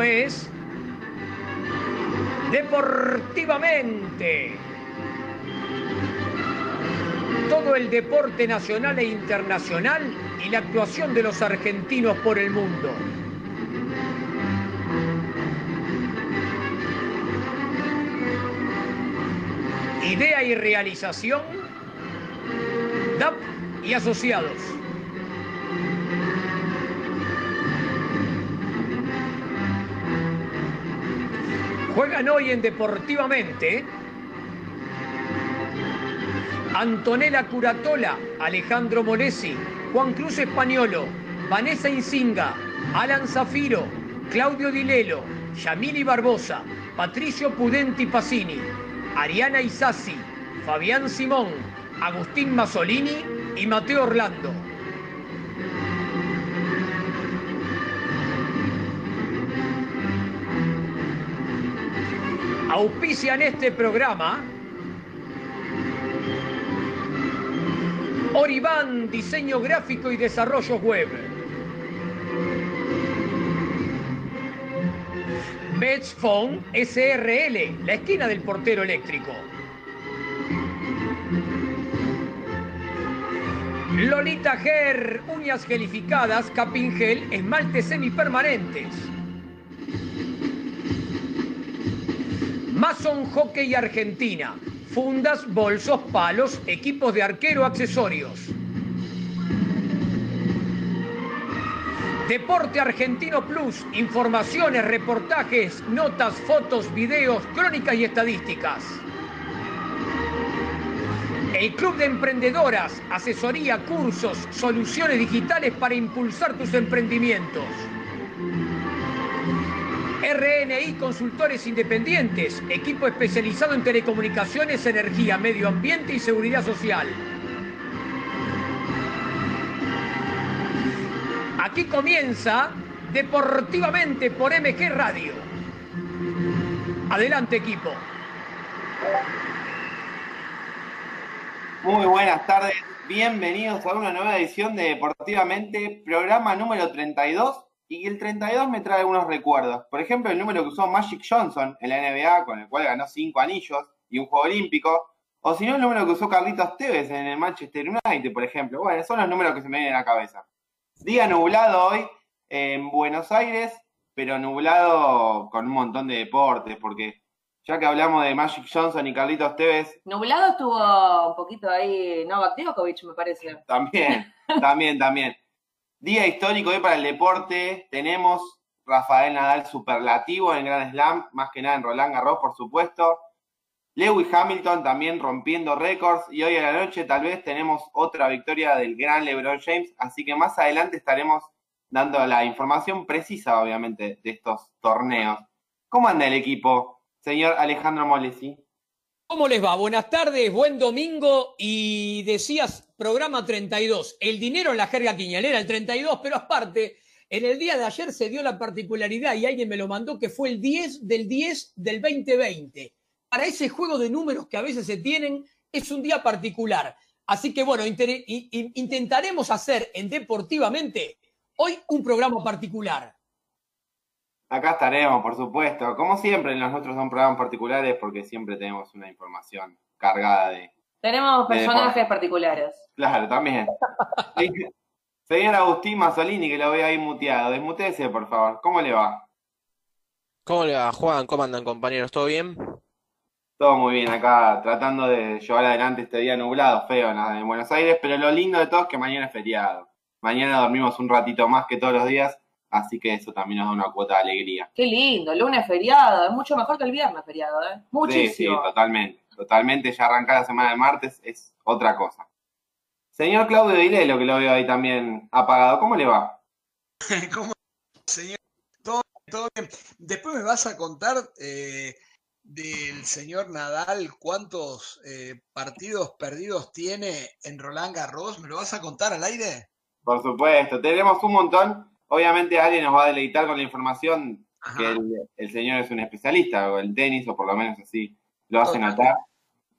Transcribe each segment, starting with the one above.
Es Deportivamente. Todo el deporte nacional e internacional y la actuación de los argentinos por el mundo. Idea y realización, DAP y asociados. Juegan hoy en Deportivamente Antonella Curatola, Alejandro Molesi, Juan Cruz Españolo, Vanessa Insinga, Alan Zafiro, Claudio Dilelo, Yamili Barbosa, Patricio Pudenti Pacini, Ariana Isasi, Fabián Simón, Agustín Masolini y Mateo Orlando. Auspician este programa Oribán, diseño gráfico y desarrollo web. Phone SRL, la esquina del portero eléctrico. Lolita Ger, uñas gelificadas, capingel, esmaltes semipermanentes. Mason Hockey Argentina, fundas, bolsos, palos, equipos de arquero, accesorios. Deporte Argentino Plus, informaciones, reportajes, notas, fotos, videos, crónicas y estadísticas. El Club de Emprendedoras, asesoría, cursos, soluciones digitales para impulsar tus emprendimientos. RNI Consultores Independientes, equipo especializado en telecomunicaciones, energía, medio ambiente y seguridad social. Aquí comienza Deportivamente por MG Radio. Adelante equipo. Muy buenas tardes, bienvenidos a una nueva edición de Deportivamente, programa número 32 y el 32 me trae algunos recuerdos. Por ejemplo, el número que usó Magic Johnson en la NBA, con el cual ganó cinco anillos y un juego olímpico. O si no, el número que usó Carlitos Tevez en el Manchester United, por ejemplo. Bueno, son los números que se me vienen a la cabeza. Día nublado hoy en Buenos Aires, pero nublado con un montón de deportes, porque ya que hablamos de Magic Johnson y Carlitos Tevez. Nublado estuvo un poquito ahí Novak Djokovic, me parece. También, también, también. Día histórico hoy para el deporte. Tenemos Rafael Nadal superlativo en Grand Slam, más que nada en Roland Garros, por supuesto. Lewis Hamilton también rompiendo récords. Y hoy a la noche tal vez tenemos otra victoria del gran LeBron James. Así que más adelante estaremos dando la información precisa, obviamente, de estos torneos. ¿Cómo anda el equipo, señor Alejandro Molesi? ¿Cómo les va? Buenas tardes, buen domingo y decías programa 32, el dinero en la jerga quiñalera, el 32, pero aparte, en el día de ayer se dio la particularidad y alguien me lo mandó que fue el 10 del 10 del 2020. Para ese juego de números que a veces se tienen, es un día particular. Así que bueno, intentaremos hacer en Deportivamente hoy un programa particular. Acá estaremos, por supuesto. Como siempre, los nuestros son programas particulares porque siempre tenemos una información cargada de. Tenemos personajes particulares. Claro, también. Señor Agustín Mazzolini, que lo veo ahí muteado. Desmutese, por favor. ¿Cómo le va? ¿Cómo le va, Juan? ¿Cómo andan, compañeros? ¿Todo bien? Todo muy bien acá, tratando de llevar adelante este día nublado, feo en Buenos Aires, pero lo lindo de todo es que mañana es feriado. Mañana dormimos un ratito más que todos los días Así que eso también nos da una cuota de alegría. Qué lindo, lunes feriado, es mucho mejor que el viernes feriado, ¿eh? Muchísimo. Sí, sí, totalmente. Totalmente, ya arrancar la semana de martes es otra cosa. Señor Claudio Dilelo, que lo veo ahí también apagado, ¿cómo le va? ¿Cómo, señor? Todo, bien. Después me vas a contar eh, del señor Nadal cuántos eh, partidos perdidos tiene en Roland Garros. ¿Me lo vas a contar al aire? Por supuesto, tenemos un montón obviamente alguien nos va a deleitar con la información que el, señor es un especialista, o el tenis, o por lo menos así lo hace notar.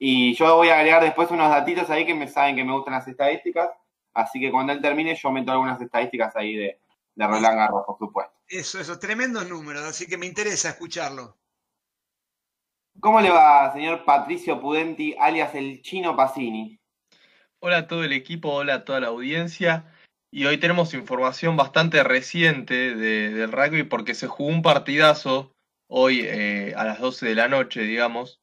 Y yo voy a agregar después unos datitos ahí que me saben que me gustan las estadísticas, así que cuando él termine yo meto algunas estadísticas ahí de, de Roland Garros, por supuesto. Eso, eso, tremendos números, así que me interesa escucharlo. ¿Cómo le va, señor Patricio Pudenti, alias el Chino Pacini? Hola a todo el equipo, hola a toda la audiencia. Y hoy tenemos información bastante reciente de, del rugby porque se jugó un partidazo hoy eh, a las 12 de la noche, digamos,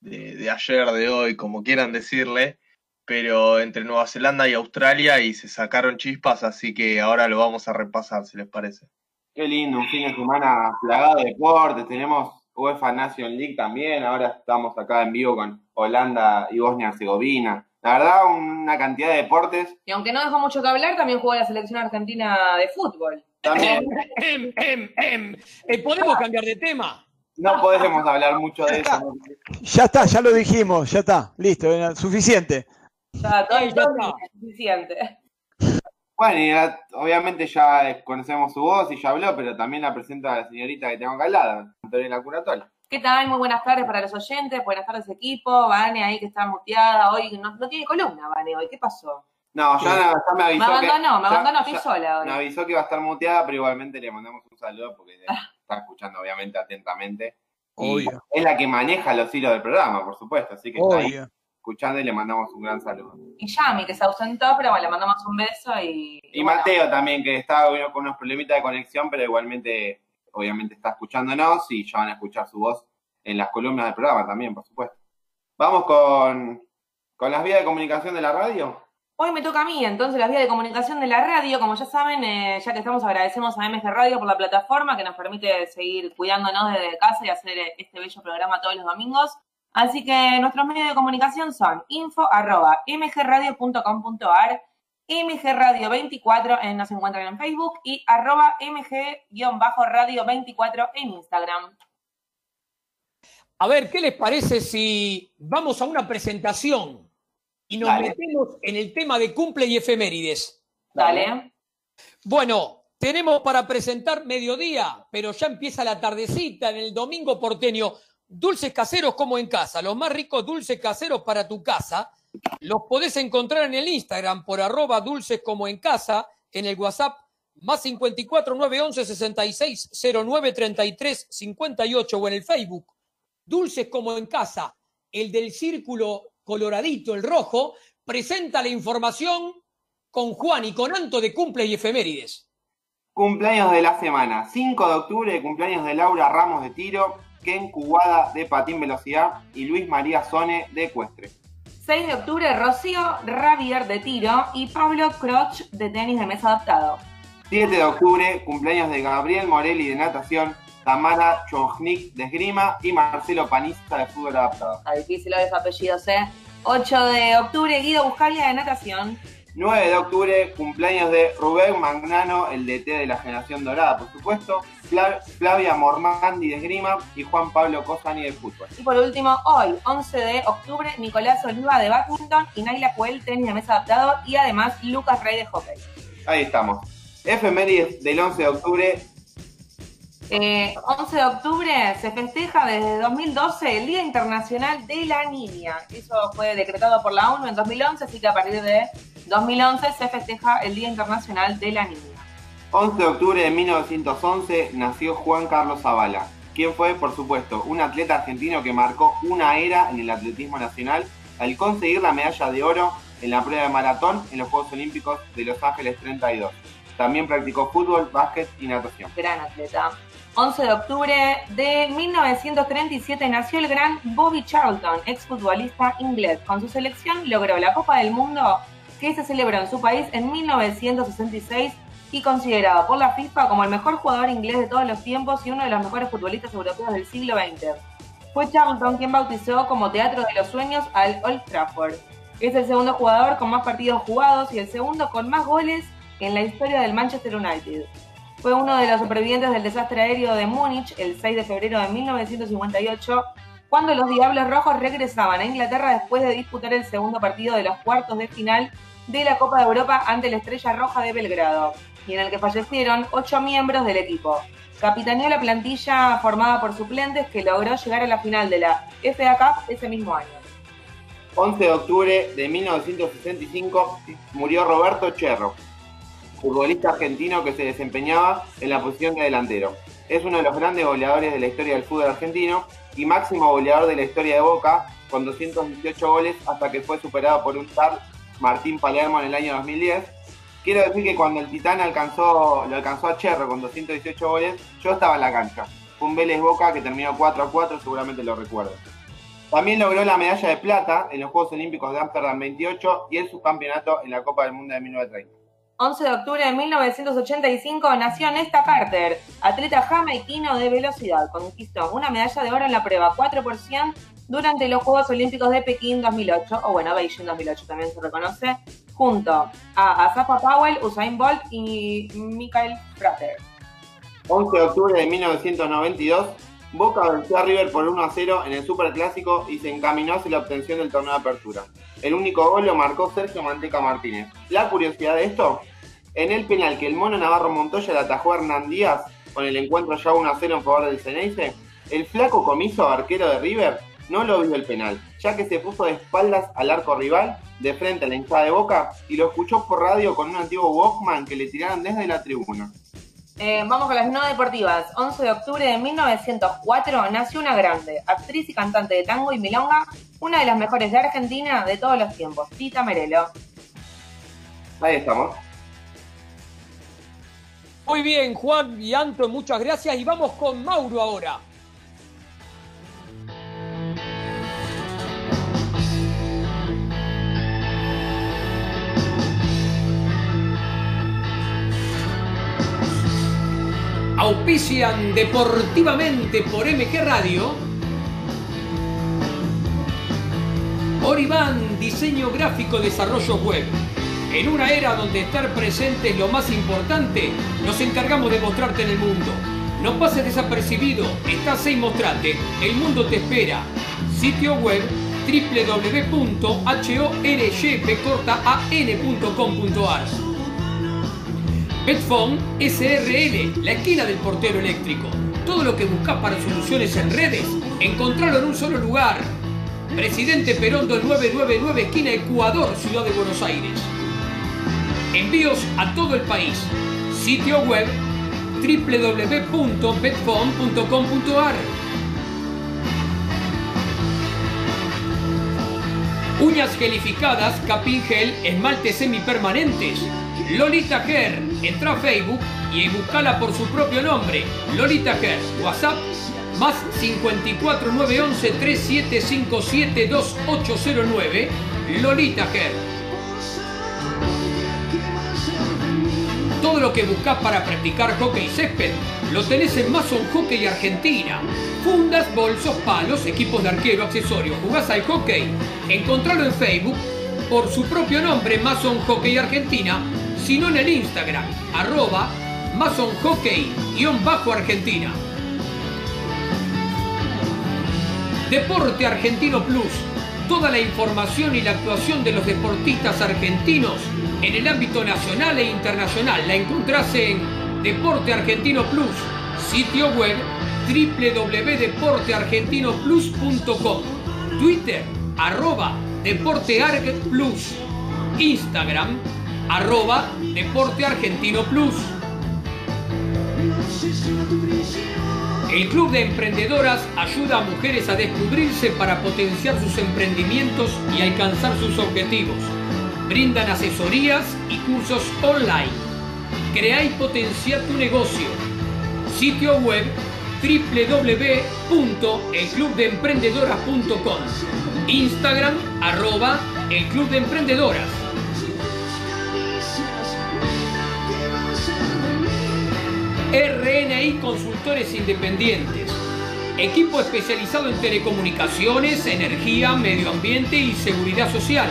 de, de ayer, de hoy, como quieran decirle, pero entre Nueva Zelanda y Australia y se sacaron chispas, así que ahora lo vamos a repasar, si les parece. Qué lindo, un fin de semana plagado de deportes. Tenemos UEFA Nation League también. Ahora estamos acá en vivo con Holanda y Bosnia-Herzegovina. La verdad, una cantidad de deportes. Y aunque no dejó mucho que hablar, también jugó la selección argentina de fútbol. También Em, em, em. Eh, ¿Podemos cambiar de tema? No podemos hablar mucho de eso. ¿no? Ya está, ya lo dijimos, ya está, listo, era suficiente. Ya, todo, es suficiente. Bueno, y la- obviamente ya conocemos su voz y ya habló, pero también la presenta la señorita que tengo acá al lado, Antonella Curatola. ¿Qué tal? Muy buenas tardes para los oyentes, buenas tardes equipo, Vane ahí que está muteada, hoy no, no tiene columna, Vane, hoy, ¿qué pasó? No, ya, ya me Me avisó que... abandonó, me ya- abandonó, estoy ya- sola hoy. Me avisó que iba a estar muteada, pero igualmente le mandamos un saludo porque está escuchando obviamente atentamente. Y Obvio. es la que maneja los hilos del programa, por supuesto, así que está ahí Obvio. escuchando y le mandamos un gran saludo. Y Yami que se ausentó, pero bueno, le mandamos un beso y... Y bueno, Mateo también, que está bueno, con unos problemitas de conexión, pero igualmente, obviamente está escuchándonos y ya van a escuchar su voz en las columnas del programa también, por supuesto. Vamos con, con las vías de comunicación de la radio. Hoy me toca a mí, entonces, las vías de comunicación de la radio. Como ya saben, eh, ya que estamos, agradecemos a MG Radio por la plataforma que nos permite seguir cuidándonos desde casa y hacer eh, este bello programa todos los domingos. Así que nuestros medios de comunicación son info arroba mgradio.com.ar, mgradio24 en, nos encuentran en Facebook y arroba mg-radio24 en Instagram. A ver, ¿qué les parece si vamos a una presentación y nos Dale. metemos en el tema de cumple y efemérides? Dale. Bueno, tenemos para presentar mediodía, pero ya empieza la tardecita en el domingo porteño. Dulces caseros como en casa, los más ricos dulces caseros para tu casa. Los podés encontrar en el Instagram por arroba dulces como en casa, en el WhatsApp más 54 911 66 09 33 58 o en el Facebook. Dulces como en casa, el del círculo coloradito, el rojo, presenta la información con Juan y con Anto de cumple y efemérides. Cumpleaños de la semana. 5 de octubre, cumpleaños de Laura Ramos de tiro, Ken Cubada de patín velocidad y Luis María Sone de ecuestre. 6 de octubre, Rocío Ravier de tiro y Pablo Croch de tenis de mesa adaptado. 7 de octubre, cumpleaños de Gabriel Morelli de natación, Tamara Chojnik de esgrima y Marcelo Panista de fútbol adaptado. Está difícil los apellidos, ¿eh? 8 de octubre, Guido Buscalia de natación. 9 de octubre, cumpleaños de Rubén Magnano, el DT de la generación dorada, por supuesto, Fla- Flavia Mormandi de esgrima y Juan Pablo Cosani de fútbol. Y por último, hoy, 11 de octubre, Nicolás Oliva de badminton y Naila Cuel, tenis de mesa adaptado y además Lucas Rey de hockey. Ahí estamos. Efemérides del 11 de octubre. Eh, 11 de octubre se festeja desde 2012 el Día Internacional de la Niña. Eso fue decretado por la ONU en 2011, así que a partir de 2011 se festeja el Día Internacional de la Niña. 11 de octubre de 1911 nació Juan Carlos Zavala, quien fue, por supuesto, un atleta argentino que marcó una era en el atletismo nacional al conseguir la medalla de oro en la prueba de maratón en los Juegos Olímpicos de Los Ángeles 32. También practicó fútbol, básquet y natación. Gran atleta. 11 de octubre de 1937 nació el gran Bobby Charlton, exfutbolista inglés. Con su selección logró la Copa del Mundo que se celebró en su país en 1966 y considerado por la FIFA como el mejor jugador inglés de todos los tiempos y uno de los mejores futbolistas europeos del siglo XX. Fue Charlton quien bautizó como Teatro de los Sueños al Old Trafford. Es el segundo jugador con más partidos jugados y el segundo con más goles en la historia del Manchester United. Fue uno de los supervivientes del desastre aéreo de Múnich el 6 de febrero de 1958, cuando los Diablos Rojos regresaban a Inglaterra después de disputar el segundo partido de los cuartos de final de la Copa de Europa ante la Estrella Roja de Belgrado, y en el que fallecieron ocho miembros del equipo. Capitaneó la plantilla formada por suplentes que logró llegar a la final de la FA Cup ese mismo año. 11 de octubre de 1965 murió Roberto Cherro, futbolista argentino que se desempeñaba en la posición de delantero. Es uno de los grandes goleadores de la historia del fútbol argentino y máximo goleador de la historia de Boca, con 218 goles hasta que fue superado por un tal Martín Palermo en el año 2010. Quiero decir que cuando el Titán alcanzó, lo alcanzó a Cherro con 218 goles, yo estaba en la cancha. Fue un Vélez Boca que terminó 4 a 4, seguramente lo recuerdo. También logró la medalla de plata en los Juegos Olímpicos de Ámsterdam 28 y el subcampeonato en la Copa del Mundo de 1930. 11 de octubre de 1985 nació Nesta Carter, atleta jamaiquino de velocidad. Conquistó una medalla de oro en la prueba 4 por 100 durante los Juegos Olímpicos de Pekín 2008, o bueno, Beijing 2008 también se reconoce, junto a Asafa Powell, Usain Bolt y Michael Frater. 11 de octubre de 1992, Boca venció a River por 1 a 0 en el Superclásico y se encaminó hacia la obtención del torneo de apertura. El único gol lo marcó Sergio Manteca Martínez. La curiosidad de esto, en el penal que el mono Navarro Montoya le atajó a Hernán Díaz con el encuentro ya 1 a 0 en favor del Ceneice, el flaco comiso arquero de River no lo vio el penal, ya que se puso de espaldas al arco rival, de frente a la hinchada de Boca, y lo escuchó por radio con un antiguo Walkman que le tiraron desde la tribuna. Eh, vamos con las no deportivas. 11 de octubre de 1904 nació una grande, actriz y cantante de tango y milonga, una de las mejores de Argentina de todos los tiempos, Tita Merelo. Ahí estamos. Muy bien, Juan y Anto, muchas gracias. Y vamos con Mauro ahora. Auspician deportivamente por MG Radio. Oriban, diseño gráfico, desarrollo web. En una era donde estar presente es lo más importante, nos encargamos de mostrarte en el mundo. No pases desapercibido, estás ahí mostrate, el mundo te espera. Sitio web www.horjpcortaan.com.ar Petphone SRL, la esquina del portero eléctrico. Todo lo que buscas para soluciones en redes, encontrarlo en un solo lugar. Presidente Perón 999, esquina Ecuador, Ciudad de Buenos Aires. Envíos a todo el país. Sitio web www.petphone.com.ar Uñas gelificadas, capín gel, esmaltes semipermanentes. Lolita Ger. Entra a Facebook y buscala por su propio nombre. Lolita Ger. WhatsApp más 54 911 3757 2809. Lolita Ger. Todo lo que buscas para practicar hockey césped lo tenés en Mason Hockey Argentina. Fundas, bolsos, palos, equipos de arquero, accesorios. ¿Jugás al hockey? Encontralo en Facebook por su propio nombre, Mason Hockey Argentina, sino en el Instagram, arroba Mason Hockey-Argentina. Deporte Argentino Plus. Toda la información y la actuación de los deportistas argentinos en el ámbito nacional e internacional la encontrás en Deporte Argentino Plus, sitio web www.deporteargentinoplus.com, Twitter arroba Deportearg Plus, Instagram arroba Deporte Argentino Plus. El Club de Emprendedoras ayuda a mujeres a descubrirse para potenciar sus emprendimientos y alcanzar sus objetivos. Brindan asesorías y cursos online. Crea y potencia tu negocio. Sitio web www.elclubdeemprendedoras.com Instagram arroba el Club de Emprendedoras. RNI Consultores Independientes. Equipo especializado en telecomunicaciones, energía, medio ambiente y seguridad social.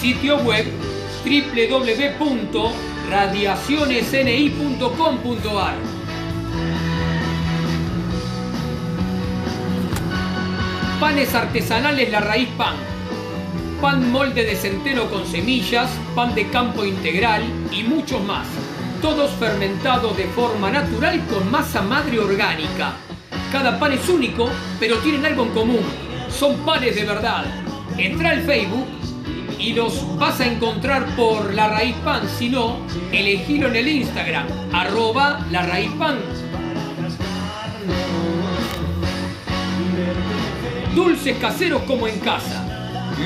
Sitio web www.radiacionesni.com.ar. Panes artesanales La Raíz Pan. Pan molde de centeno con semillas, pan de campo integral y muchos más. Todos fermentados de forma natural con masa madre orgánica. Cada pan es único, pero tienen algo en común. Son panes de verdad. Entra al Facebook y los vas a encontrar por La Raíz Pan. Si no, elegilo en el Instagram, arroba La Raíz Pan. Dulces caseros como en casa.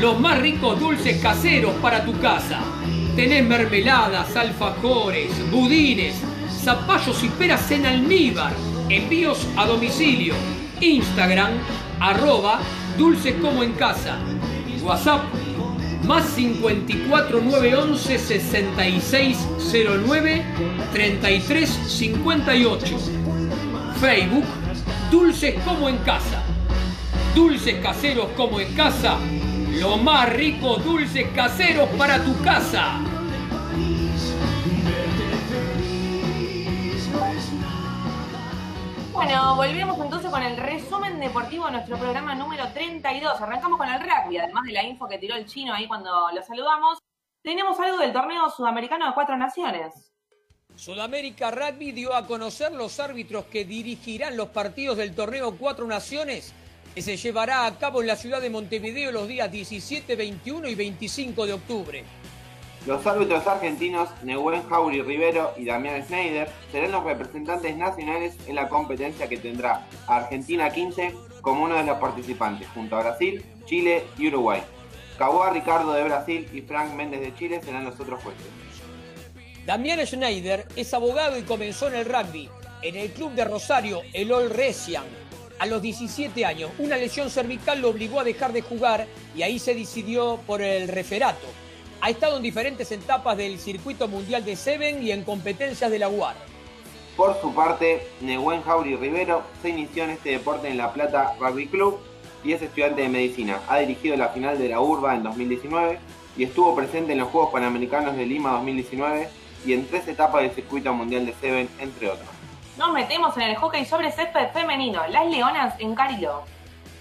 Los más ricos dulces caseros para tu casa. Tenés mermeladas, alfajores, budines, zapallos y peras en almíbar. Envíos a domicilio. Instagram, arroba dulces como en casa. WhatsApp, más 54 911 6609 3358. Facebook, dulces como en casa. Dulces caseros como en casa. Lo más rico dulces caseros para tu casa. Bueno, volvemos entonces con el resumen deportivo de nuestro programa número 32. Arrancamos con el rugby, además de la info que tiró el chino ahí cuando lo saludamos. Tenemos algo del torneo sudamericano de cuatro naciones. Sudamérica Rugby dio a conocer los árbitros que dirigirán los partidos del torneo Cuatro Naciones que se llevará a cabo en la ciudad de Montevideo los días 17, 21 y 25 de octubre. Los árbitros argentinos Nehuen Jauri Rivero y Damián Schneider serán los representantes nacionales en la competencia que tendrá Argentina 15 como uno de los participantes, junto a Brasil, Chile y Uruguay. Caboa Ricardo de Brasil y Frank Méndez de Chile serán los otros jueces. Damián Schneider es abogado y comenzó en el rugby, en el club de Rosario, el All Resian, a los 17 años. Una lesión cervical lo obligó a dejar de jugar y ahí se decidió por el referato. Ha estado en diferentes etapas del circuito mundial de Seven y en competencias de la UAR. Por su parte, Nehuen Jauri Rivero se inició en este deporte en La Plata Rugby Club y es estudiante de medicina. Ha dirigido la final de la URBA en 2019 y estuvo presente en los Juegos Panamericanos de Lima 2019 y en tres etapas del circuito mundial de Seven, entre otros. Nos metemos en el hockey sobre césped femenino. Las Leonas en Cariló.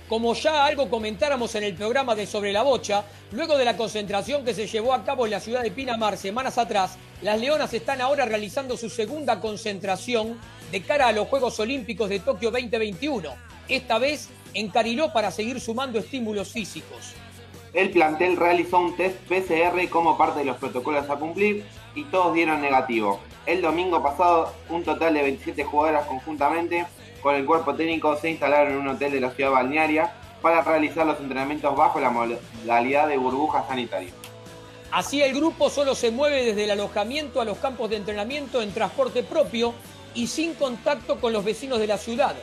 Como ya algo comentáramos en el programa de Sobre la Bocha, luego de la concentración que se llevó a cabo en la ciudad de Pinamar semanas atrás, las Leonas están ahora realizando su segunda concentración de cara a los Juegos Olímpicos de Tokio 2021, esta vez en Cariló para seguir sumando estímulos físicos. El plantel realizó un test PCR como parte de los protocolos a cumplir y todos dieron negativo. El domingo pasado, un total de 27 jugadoras conjuntamente con el cuerpo técnico se instalaron en un hotel de la ciudad balnearia para realizar los entrenamientos bajo la modalidad de burbuja sanitaria. Así el grupo solo se mueve desde el alojamiento a los campos de entrenamiento en transporte propio y sin contacto con los vecinos de la ciudad.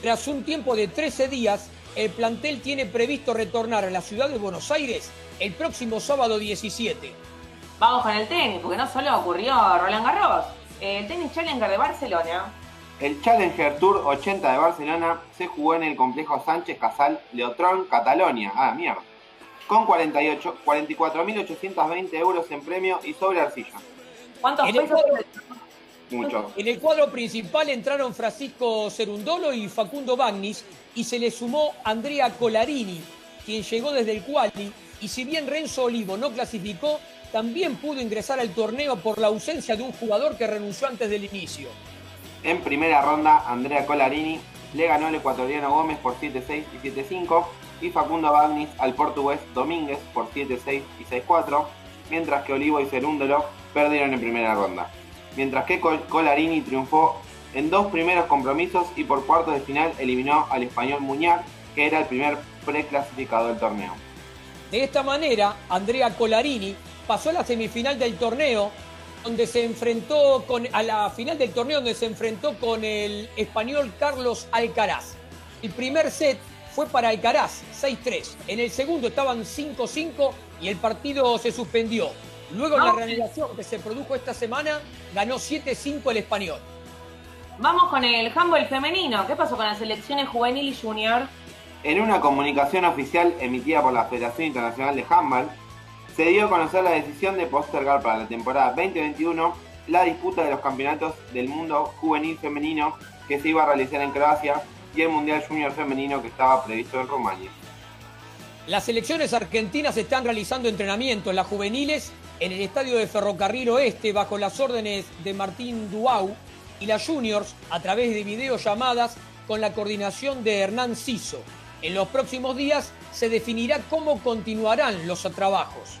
Tras un tiempo de 13 días, el plantel tiene previsto retornar a la ciudad de Buenos Aires el próximo sábado 17. Vamos con el tenis, porque no solo ocurrió Roland Garros. El Tenis Challenger de Barcelona el Challenger Tour 80 de Barcelona se jugó en el complejo Sánchez Casal Leotrón, Catalonia. Ah, mierda. Con 48, 44.820 euros en premio y sobre arcilla. ¿Cuántos pesos? Mucho. En el cuadro principal entraron Francisco Cerundolo y Facundo Bagnis y se le sumó Andrea Colarini, quien llegó desde el quali y si bien Renzo Olivo no clasificó, también pudo ingresar al torneo por la ausencia de un jugador que renunció antes del inicio. En primera ronda, Andrea Colarini le ganó al ecuatoriano Gómez por 7-6 y 7-5 y Facundo Bagnis al portugués Domínguez por 7-6 y 6-4, mientras que Olivo y Cerúndolo perdieron en primera ronda. Mientras que Colarini triunfó en dos primeros compromisos y por cuartos de final eliminó al español Muñar, que era el primer preclasificado del torneo. De esta manera, Andrea Colarini pasó a la semifinal del torneo donde se enfrentó con, a la final del torneo donde se enfrentó con el español Carlos Alcaraz. El primer set fue para Alcaraz, 6-3. En el segundo estaban 5-5 y el partido se suspendió. Luego en la reanudación que se produjo esta semana, ganó 7-5 el español. Vamos con el handball femenino. ¿Qué pasó con las selecciones juvenil y junior? En una comunicación oficial emitida por la Federación Internacional de Handball, se dio a conocer la decisión de postergar para la temporada 2021 la disputa de los campeonatos del mundo juvenil femenino que se iba a realizar en Croacia y el Mundial Junior femenino que estaba previsto en Rumania. Las selecciones argentinas están realizando entrenamientos, las juveniles en el estadio de Ferrocarril Oeste bajo las órdenes de Martín Duau y las juniors a través de videollamadas con la coordinación de Hernán Ciso. En los próximos días se definirá cómo continuarán los trabajos.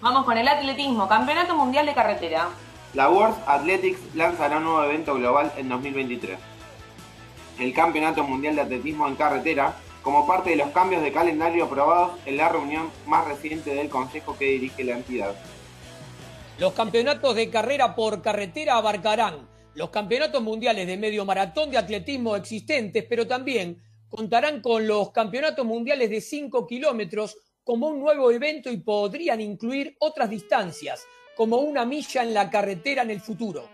Vamos con el atletismo, Campeonato Mundial de Carretera. La World Athletics lanzará un nuevo evento global en 2023. El Campeonato Mundial de Atletismo en Carretera, como parte de los cambios de calendario aprobados en la reunión más reciente del Consejo que dirige la entidad. Los campeonatos de carrera por carretera abarcarán los campeonatos mundiales de medio maratón de atletismo existentes, pero también contarán con los campeonatos mundiales de 5 kilómetros como un nuevo evento y podrían incluir otras distancias, como una milla en la carretera en el futuro.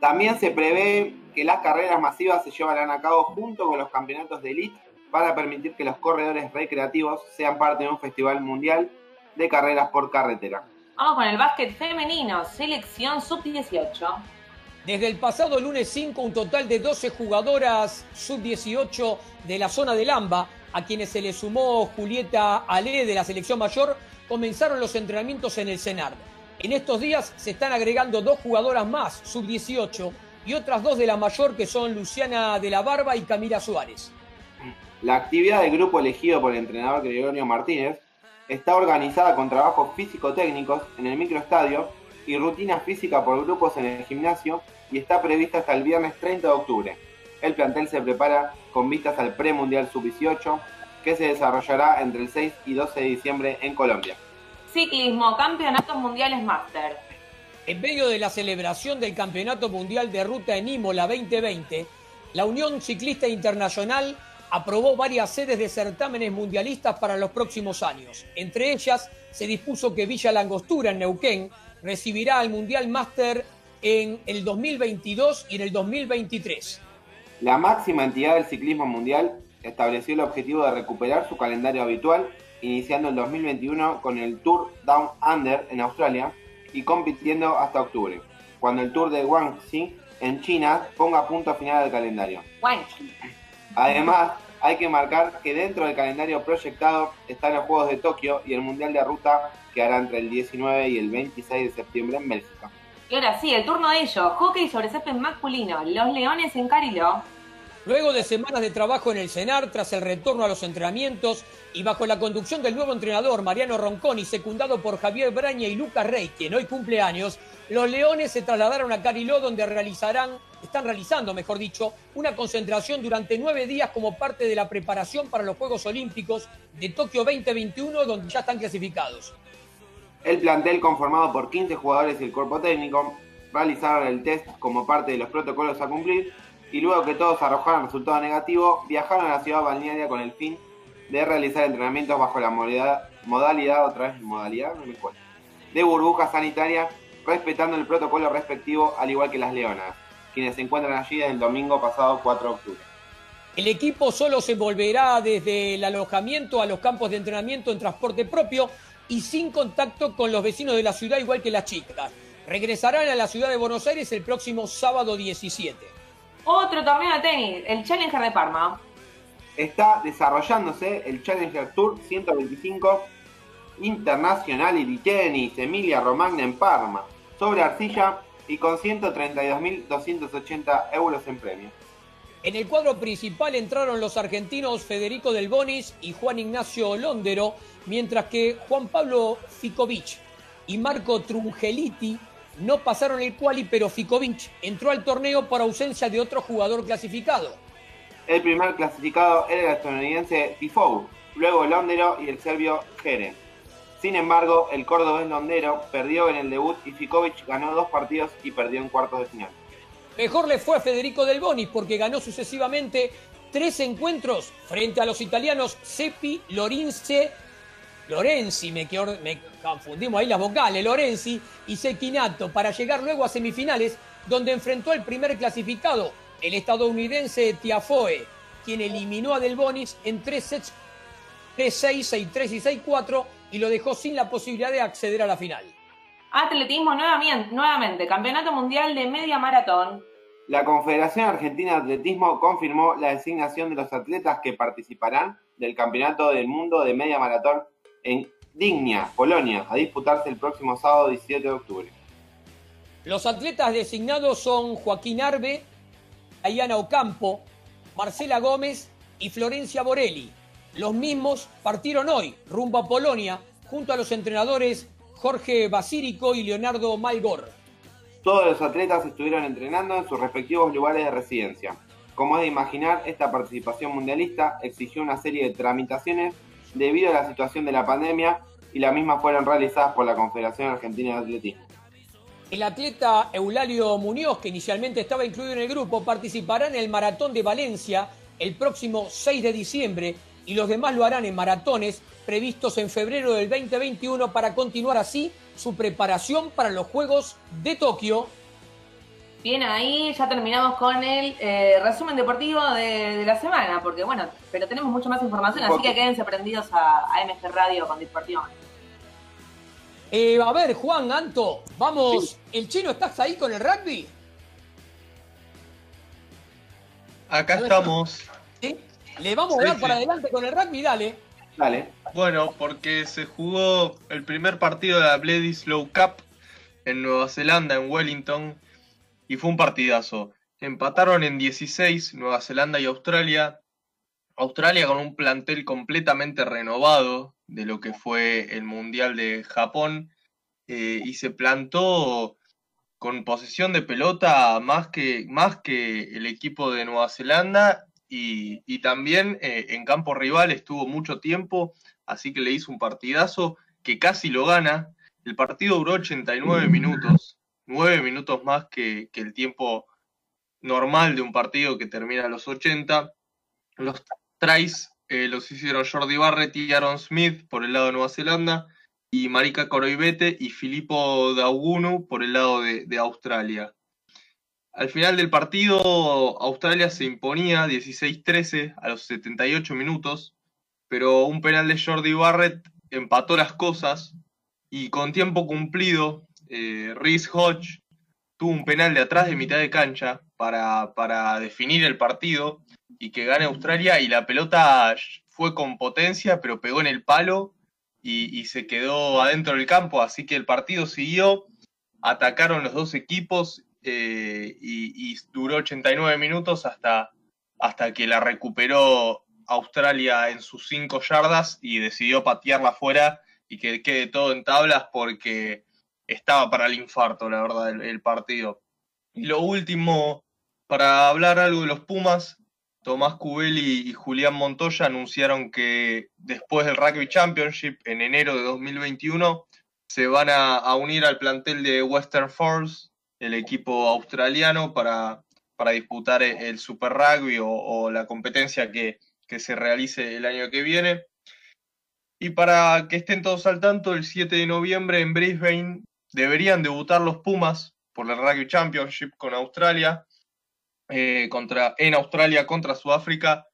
También se prevé que las carreras masivas se llevarán a cabo junto con los campeonatos de elite para permitir que los corredores recreativos sean parte de un festival mundial de carreras por carretera. Vamos con el básquet femenino, selección sub-18. Desde el pasado lunes 5, un total de 12 jugadoras sub-18 de la zona del AMBA, a quienes se le sumó Julieta Ale de la selección mayor, comenzaron los entrenamientos en el CENAR. En estos días se están agregando dos jugadoras más, sub-18, y otras dos de la mayor que son Luciana de la Barba y Camila Suárez. La actividad del grupo elegido por el entrenador Gregorio Martínez está organizada con trabajos físico-técnicos en el microestadio y rutina física por grupos en el gimnasio y está prevista hasta el viernes 30 de octubre. El plantel se prepara con vistas al Premundial Sub-18 que se desarrollará entre el 6 y 12 de diciembre en Colombia. Ciclismo, Campeonatos Mundiales Máster. En medio de la celebración del Campeonato Mundial de Ruta en Imola 2020, la Unión Ciclista Internacional aprobó varias sedes de certámenes mundialistas para los próximos años. Entre ellas, se dispuso que Villa Langostura, en Neuquén, recibirá al Mundial Máster en el 2022 y en el 2023. La máxima entidad del ciclismo mundial estableció el objetivo de recuperar su calendario habitual, iniciando el 2021 con el Tour Down Under en Australia y compitiendo hasta octubre, cuando el Tour de Guangxi en China ponga punto final al calendario. Guangxi. Además, hay que marcar que dentro del calendario proyectado están los Juegos de Tokio y el Mundial de Ruta que hará entre el 19 y el 26 de septiembre en Bélgica. Y ahora sí, el turno de ellos. Hockey sobre césped masculino. Los Leones en Cariló. Luego de semanas de trabajo en el CENAR, tras el retorno a los entrenamientos y bajo la conducción del nuevo entrenador Mariano Ronconi, secundado por Javier Braña y Lucas Rey, quien hoy cumple años, los Leones se trasladaron a Cariló donde realizarán, están realizando, mejor dicho, una concentración durante nueve días como parte de la preparación para los Juegos Olímpicos de Tokio 2021, donde ya están clasificados. El plantel conformado por 15 jugadores y el cuerpo técnico realizaron el test como parte de los protocolos a cumplir y luego que todos arrojaron resultado negativo, viajaron a la ciudad balnearia con el fin de realizar entrenamientos bajo la modalidad, otra vez, modalidad, de burbuja sanitaria, respetando el protocolo respectivo, al igual que las leonas, quienes se encuentran allí desde el domingo pasado 4 de octubre. El equipo solo se volverá desde el alojamiento a los campos de entrenamiento en transporte propio y sin contacto con los vecinos de la ciudad, igual que las chicas. Regresarán a la ciudad de Buenos Aires el próximo sábado 17. Otro torneo de tenis, el Challenger de Parma. Está desarrollándose el Challenger Tour 125 Internacional y Tenis Emilia Romagna en Parma, sobre arcilla y con 132.280 euros en premio. En el cuadro principal entraron los argentinos Federico Del Bonis y Juan Ignacio Londero, mientras que Juan Pablo Ficovic y Marco Trungeliti no pasaron el quali, pero Ficovic entró al torneo por ausencia de otro jugador clasificado. El primer clasificado era el estadounidense Tifou, luego el Londero y el serbio Jere. Sin embargo, el cordobés Londero perdió en el debut y Ficovic ganó dos partidos y perdió en cuartos de final. Mejor le fue a Federico Del Bonis porque ganó sucesivamente tres encuentros frente a los italianos Seppi, Lorince, Lorenzi, me, me confundimos ahí las vocales, Lorenzi y Sequinato, para llegar luego a semifinales, donde enfrentó al primer clasificado, el estadounidense Tiafoe, quien eliminó a Del Bonis en tres sets 3-6, 6-3 y 6-4 y lo dejó sin la posibilidad de acceder a la final. Atletismo nuevamente, nuevamente, Campeonato Mundial de Media Maratón. La Confederación Argentina de Atletismo confirmó la designación de los atletas que participarán del Campeonato del Mundo de Media Maratón en Dignia, Polonia, a disputarse el próximo sábado 17 de octubre. Los atletas designados son Joaquín Arbe, Ayana Ocampo, Marcela Gómez y Florencia Borelli. Los mismos partieron hoy rumbo a Polonia junto a los entrenadores Jorge Basírico y Leonardo Malgor. Todos los atletas estuvieron entrenando en sus respectivos lugares de residencia. Como es de imaginar, esta participación mundialista exigió una serie de tramitaciones debido a la situación de la pandemia y las mismas fueron realizadas por la Confederación Argentina de Atletismo. El atleta Eulalio Muñoz, que inicialmente estaba incluido en el grupo, participará en el Maratón de Valencia el próximo 6 de diciembre y los demás lo harán en maratones previstos en febrero del 2021 para continuar así su preparación para los Juegos de Tokio. Bien, ahí ya terminamos con el eh, resumen deportivo de, de la semana, porque bueno, pero tenemos mucha más información, así que quédense prendidos a, a MG Radio con Deportivo. Eh, a ver, Juan, Anto, vamos. ¿El chino estás ahí con el rugby? Acá estamos. ¿Sí? Le vamos a dar sí. para adelante con el rugby, dale. Dale. Bueno, porque se jugó el primer partido de la Bledisloe Cup en Nueva Zelanda, en Wellington, y fue un partidazo. Empataron en 16 Nueva Zelanda y Australia. Australia con un plantel completamente renovado de lo que fue el Mundial de Japón eh, y se plantó con posesión de pelota más que, más que el equipo de Nueva Zelanda y, y también eh, en campo rival estuvo mucho tiempo, así que le hizo un partidazo que casi lo gana. El partido duró 89 minutos, 9 minutos más que, el tiempo normal de un partido que termina a los 80. Los tries eh, los hicieron Jordi Barrett y Aaron Smith por el lado de Nueva Zelanda y Marika Koroibete y Filippo Daugunu por el lado de, de Australia. Al final del partido, Australia se imponía 16-13 a los 78 minutos, pero un penal de Jordi Barrett empató las cosas y con tiempo cumplido, eh, Rhys Hodge tuvo un penal de atrás de mitad de cancha para, para definir el partido y que gane Australia y la pelota fue con potencia, pero pegó en el palo y, se quedó adentro del campo, así que el partido siguió, atacaron los dos equipos eh, y, y duró 89 minutos hasta, hasta que la recuperó Australia en sus 5 yardas y decidió patearla afuera y que quede todo en tablas porque estaba para el infarto, la verdad, el, partido. Y lo último, para hablar algo de los Pumas, Tomás Cubelli y Julián Montoya anunciaron que después del Rugby Championship en enero de 2021 se van a, unir al plantel de Western Force, el equipo australiano, para, para disputar el, el Super Rugby o, o la competencia que, que se realice el año que viene. Y para que estén todos al tanto, el 7 de noviembre en Brisbane deberían debutar los Pumas por el Rugby Championship con Australia, eh, en Australia contra Sudáfrica,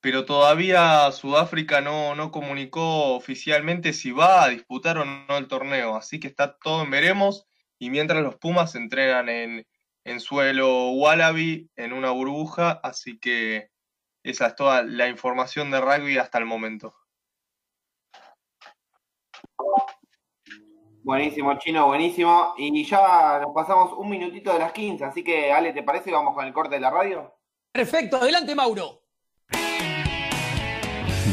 pero todavía Sudáfrica no, no comunicó oficialmente si va a disputar o no el torneo, así que está todo en veremos. Y mientras los Pumas entrenan en, en suelo Wallaby, en una burbuja, así que esa es toda la información de rugby hasta el momento. Buenísimo, chino, buenísimo. Y ya nos pasamos un minutito de las 15, así que Ale, ¿te parece? Vamos con el corte de la radio. Perfecto, adelante Mauro.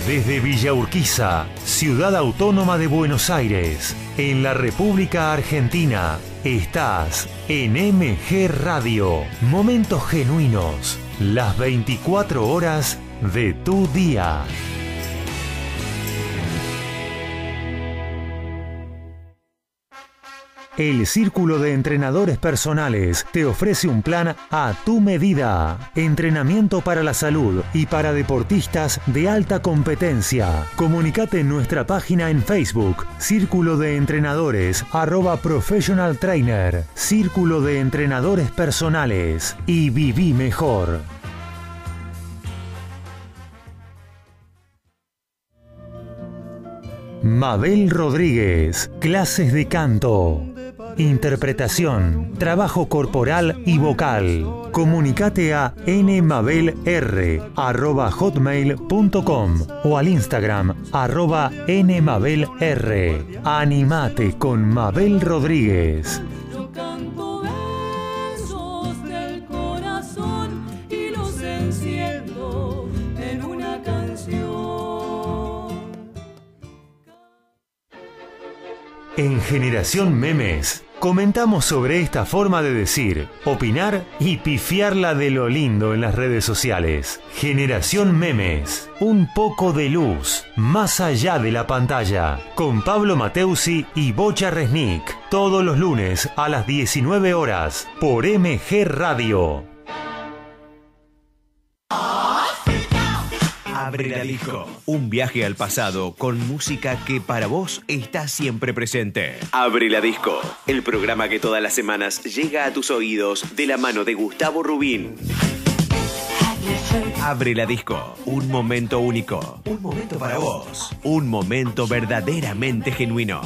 Desde Villa Urquiza, ciudad autónoma de Buenos Aires, en la República Argentina, estás en MG Radio. Momentos genuinos, las 24 horas de tu día. El Círculo de Entrenadores Personales te ofrece un plan a tu medida. Entrenamiento para la salud y para deportistas de alta competencia. Comunicate en nuestra página en Facebook, Círculo de Entrenadores, arroba Professional Trainer, Círculo de Entrenadores Personales y viví mejor. Mabel Rodríguez, clases de canto, interpretación, trabajo corporal y vocal. Comunicate a nmabelr@hotmail.com o al Instagram arroba nmabelr. Animate con Mabel Rodríguez. En Generación Memes comentamos sobre esta forma de decir, opinar y pifiarla de lo lindo en las redes sociales. Generación Memes, un poco de luz más allá de la pantalla, con Pablo Mateusi y Bocha Resnick, todos los lunes a las 19 horas por MG Radio. Abre la disco. Un viaje al pasado con música que para vos está siempre presente. Abre la disco. El programa que todas las semanas llega a tus oídos de la mano de Gustavo Rubín. Abre la disco. Un momento único. Un momento para vos. Un momento verdaderamente genuino.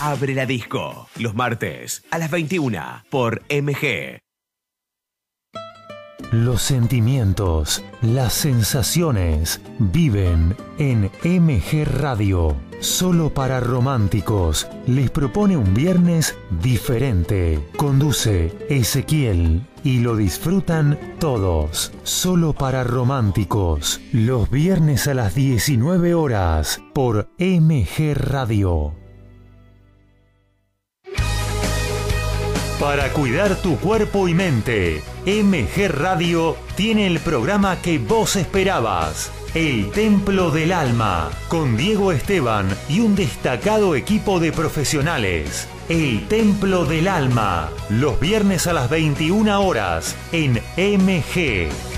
Abre la disco. Los martes a las 21 por MG. Los sentimientos, las sensaciones viven en MG Radio. Solo para románticos les propone un viernes diferente. Conduce Ezequiel y lo disfrutan todos. Solo para románticos. Los viernes a las 19 horas por MG Radio. Para cuidar tu cuerpo y mente, MG Radio tiene el programa que vos esperabas. El Templo del Alma, con Diego Esteban y un destacado equipo de profesionales. El Templo del Alma, los viernes a las 21 horas en MG.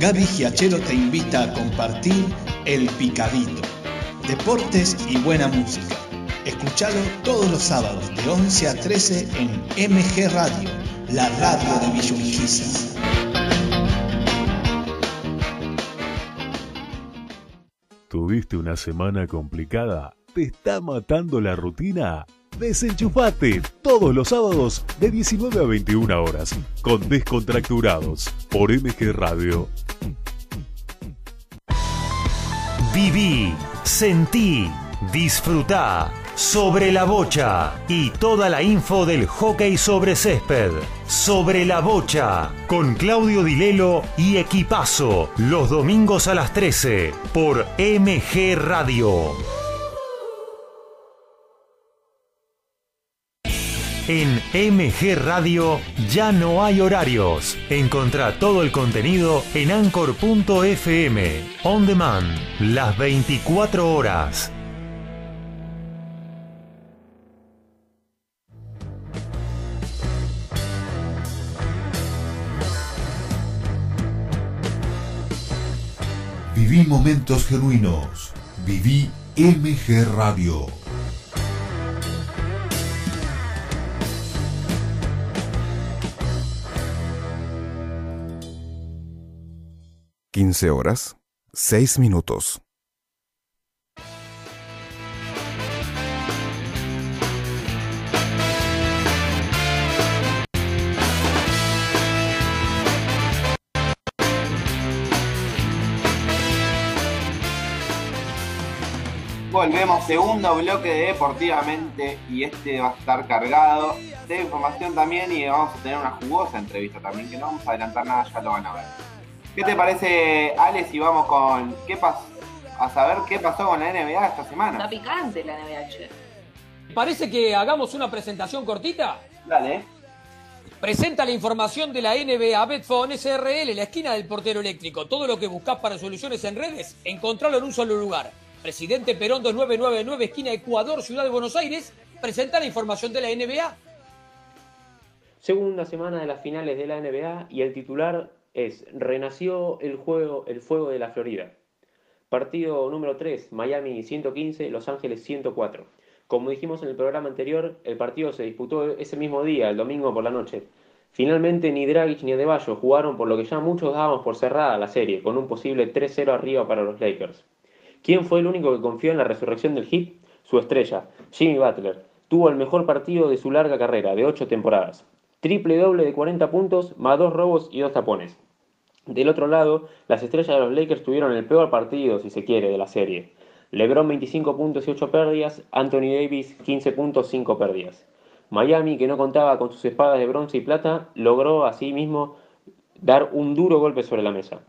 Gaby Giachero te invita a compartir El Picadito. Deportes y buena música. Escuchalo todos los sábados de 11 a 13 en MG Radio, la radio de Villurquiza. ¿Tuviste una semana complicada? ¿Te está matando la rutina? Desenchufate todos los sábados de 19 a 21 horas con Descontracturados por MG Radio. Viví, sentí, disfrutá sobre la bocha y toda la info del hockey sobre césped. Sobre la bocha con Claudio Dilelo y Equipazo los domingos a las 13 por MG Radio. En MG Radio ya no hay horarios. Encontrá todo el contenido en anchor.fm. On demand, las 24 horas. Viví momentos genuinos. Viví MG Radio. Quince horas, seis minutos. Volvemos, segundo bloque de Deportivamente y este va a estar cargado de información también y vamos a tener una jugosa entrevista también que no vamos a adelantar nada, ya lo van a ver. ¿Qué te parece, Alex, si vamos con qué pasó? A saber qué pasó con la NBA esta semana. Está picante la NBA, che. ¿Parece que hagamos una presentación cortita? Dale. Presenta la información de la NBA Betfon SRL, la esquina del portero eléctrico. Todo lo que buscas para soluciones en redes, encontrarlo en un solo lugar. Presidente Perón 2999, esquina Ecuador, Ciudad de Buenos Aires, presenta la información de la NBA. Segunda semana de las finales de la NBA y el titular es Renació el juego, el fuego de la Florida. Partido número 3, Miami 115, Los Ángeles 104. Como dijimos en el programa anterior, el partido se disputó ese mismo día, el domingo por la noche. Finalmente ni Dragic ni Adebayo jugaron por lo que ya muchos dábamos por cerrada la serie, con un posible 3-0 arriba para los Lakers. ¿Quién fue el único que confió en la resurrección del Heat? Su estrella, Jimmy Butler. Tuvo el mejor partido de su larga carrera, de 8 temporadas. Triple doble de 40 puntos, más dos robos y dos tapones. Del otro lado, las estrellas de los Lakers tuvieron el peor partido, si se quiere, de la serie. LeBron 25 puntos y 8 pérdidas, Anthony Davis 15 puntos, 5 pérdidas. Miami, que no contaba con sus espadas de bronce y plata, logró asimismo dar un duro golpe sobre la mesa.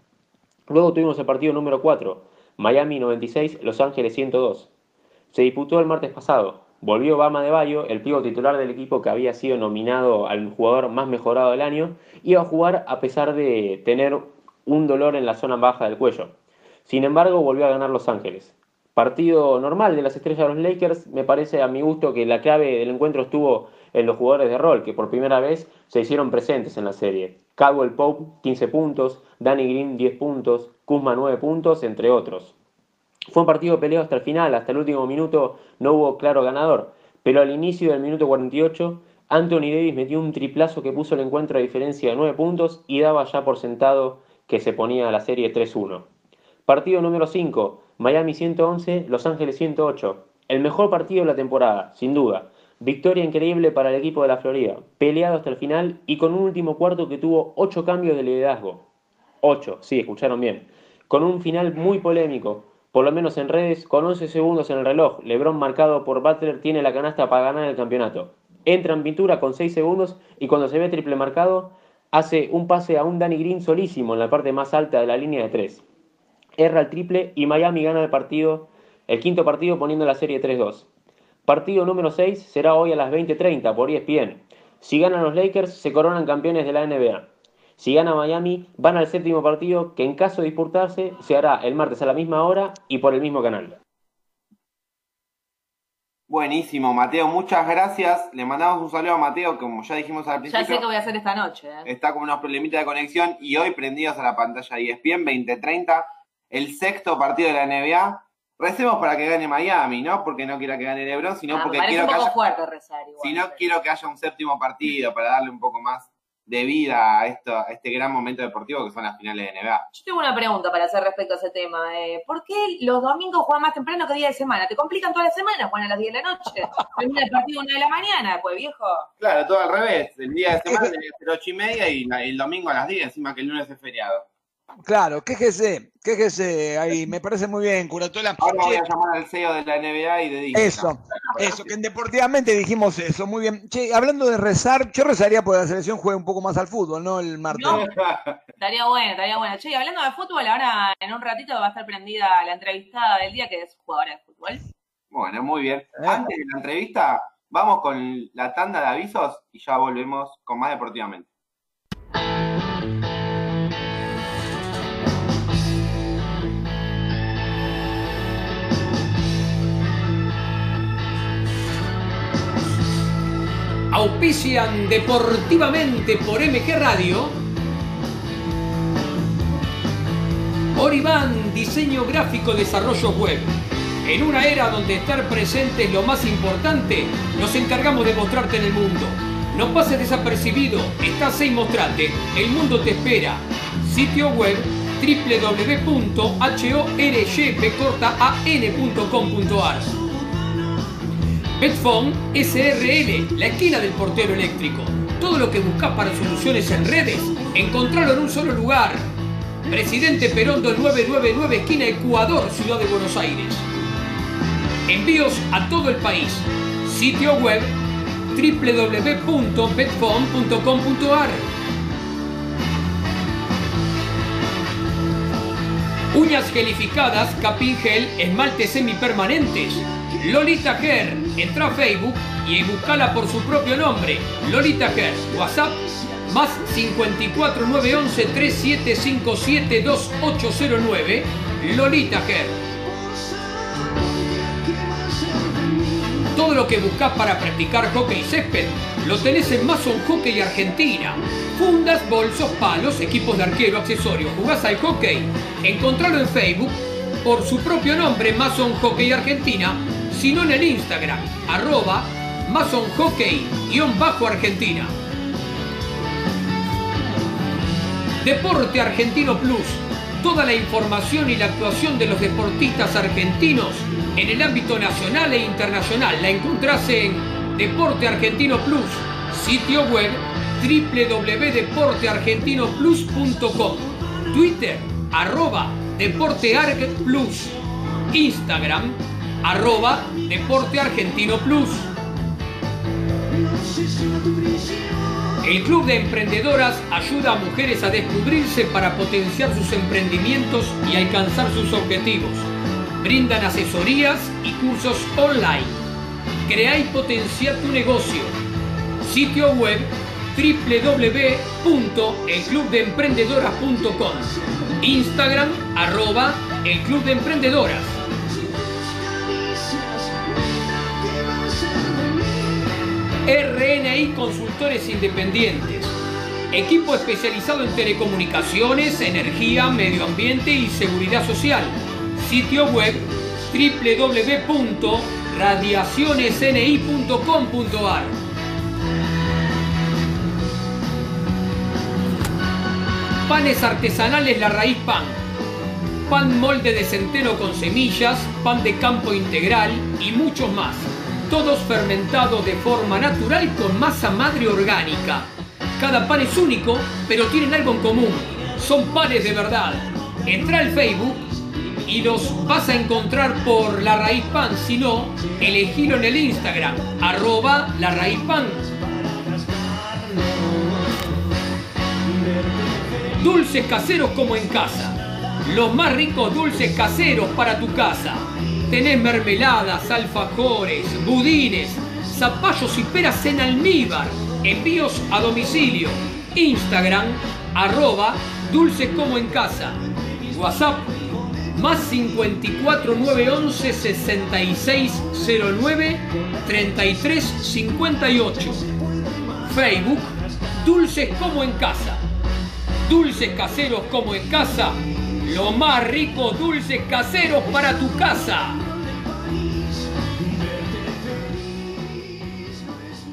Luego tuvimos el partido número 4, Miami 96, Los Ángeles 102. Se disputó el martes pasado. Volvió Bama de Bayo, el pivo titular del equipo que había sido nominado al jugador más mejorado del año, iba a jugar a pesar de tener un dolor en la zona baja del cuello. Sin embargo, volvió a ganar Los Ángeles. Partido normal de las estrellas de los Lakers, me parece a mi gusto que la clave del encuentro estuvo en los jugadores de rol, que por primera vez se hicieron presentes en la serie. Caldwell Pope, 15 puntos, Danny Green, 10 puntos, Kuzma, 9 puntos, entre otros. Fue un partido peleado hasta el final, hasta el último minuto no hubo claro ganador, pero al inicio del minuto 48, Anthony Davis metió un triplazo que puso el encuentro a diferencia de 9 puntos y daba ya por sentado que se ponía la serie 3-1. Partido número 5, Miami 111, Los Ángeles 108. El mejor partido de la temporada, sin duda. Victoria increíble para el equipo de la Florida, peleado hasta el final y con un último cuarto que tuvo 8 cambios de liderazgo. 8, sí, escucharon bien. Con un final muy polémico, por lo menos en redes, con 11 segundos en el reloj. LeBron marcado por Butler tiene la canasta para ganar el campeonato. Entra en pintura con 6 segundos y cuando se ve triple marcado, hace un pase a un Danny Green solísimo en la parte más alta de la línea de 3. Erra el triple y Miami gana el partido, el quinto partido poniendo la serie 3-2. Partido número 6 será hoy a las 20:30 por ESPN. Si ganan los Lakers, se coronan campeones de la NBA. Si gana Miami, van al séptimo partido que en caso de disputarse se hará el martes a la misma hora y por el mismo canal. Buenísimo, Mateo, muchas gracias. Le mandamos un saludo a Mateo, como ya dijimos al Ya principio. sé qué voy a hacer esta noche. ¿eh? Está con unos problemitas de conexión y hoy prendidos a la pantalla de E ESPN 2030, el sexto partido de la NBA. Recemos para que gane Miami, no porque no quiera que gane LeBron, sino Ah, porque quiero un que poco haya, fuerte rezar igual. si no quiero que haya un séptimo partido para darle un poco más de vida a, esto, a este gran momento deportivo que son las finales de NBA. Yo tengo una pregunta para hacer respecto a ese tema. eh, ¿Por qué los domingos juegan más temprano que día de semana? ¿Te complican toda la semana? Juegan a las 10 de la noche. Termina el partido a 1 de la mañana, pues viejo. Claro, todo al revés. El día de semana tiene que ser 8 y media y el domingo a las 10, encima que el lunes es feriado. Claro, quéjese, quéjese ahí, me parece muy bien, Curatola. Ahora voy a llamar al CEO de la NBA y de Disney. Eso, eso, que en deportivamente dijimos eso, muy bien. Che, hablando de rezar, yo rezaría porque la selección juegue un poco más al fútbol, ¿no? El martes. No. Estaría bueno, estaría bueno. Che, hablando de fútbol, ahora en un ratito va a estar prendida la entrevistada del día, que es jugadora de fútbol. Bueno, muy bien. Eh. Antes de la entrevista, vamos con la tanda de avisos y ya volvemos con más deportivamente. Auspician deportivamente por MG Radio. Oriban, diseño gráfico, desarrollo web. En una era donde estar presente es lo más importante, nos encargamos de mostrarte en el mundo. No pases desapercibido, estás ahí, mostrate, el mundo te espera. Sitio web www.horypcortaan.com.ar Betfone SRL, la esquina del portero eléctrico. Todo lo que buscas para soluciones en redes, encontralo en un solo lugar. Presidente Perón 2999, esquina Ecuador, Ciudad de Buenos Aires. Envíos a todo el país. Sitio web www.betfone.com.ar Uñas gelificadas, capín gel, esmaltes semipermanentes. Lolita Hair. Entra a Facebook y buscala por su propio nombre. Lolita Hair. WhatsApp más 54 911 3757 2809. Lolita Hair. Todo lo que buscas para practicar hockey césped lo tenés en Mason Hockey Argentina. Fundas, bolsos, palos, equipos de arquero, accesorios. ¿Jugás al hockey? Encontralo en Facebook por su propio nombre, Mason Hockey Argentina, sino en el Instagram, arroba Mason Hockey-Argentina. Deporte Argentino Plus. Toda la información y la actuación de los deportistas argentinos en el ámbito nacional e internacional la encontrás en Deporte Argentino Plus, sitio web www.deporteargentinoplus.com, Twitter arroba Deportearg Plus, Instagram arroba Deporte Argentino Plus. El Club de Emprendedoras ayuda a mujeres a descubrirse para potenciar sus emprendimientos y alcanzar sus objetivos. Brindan asesorías y cursos online. Crea y potencia tu negocio. Sitio web www.elclubdeemprendedoras.com Instagram arroba el Club de Emprendedoras. RNI Consultores Independientes. Equipo especializado en telecomunicaciones, energía, medio ambiente y seguridad social. Sitio web www.radiacionesni.com.ar Panes artesanales La Raíz Pan. Pan molde de centeno con semillas, pan de campo integral y muchos más. Todos fermentados de forma natural con masa madre orgánica. Cada pan es único, pero tienen algo en común. Son panes de verdad. Entra al Facebook y los vas a encontrar por La Raíz Pan. Si no, elegilo en el Instagram, arroba La Raíz Pan. Dulces caseros como en casa. Los más ricos dulces caseros para tu casa. Tenés mermeladas, alfajores, budines, zapallos y peras en almíbar. Envíos a domicilio. Instagram, arroba dulces como en casa. WhatsApp, más 54 911 6609 33 58. Facebook, dulces como en casa. Dulces caseros como en casa. Lo más rico dulces caseros para tu casa.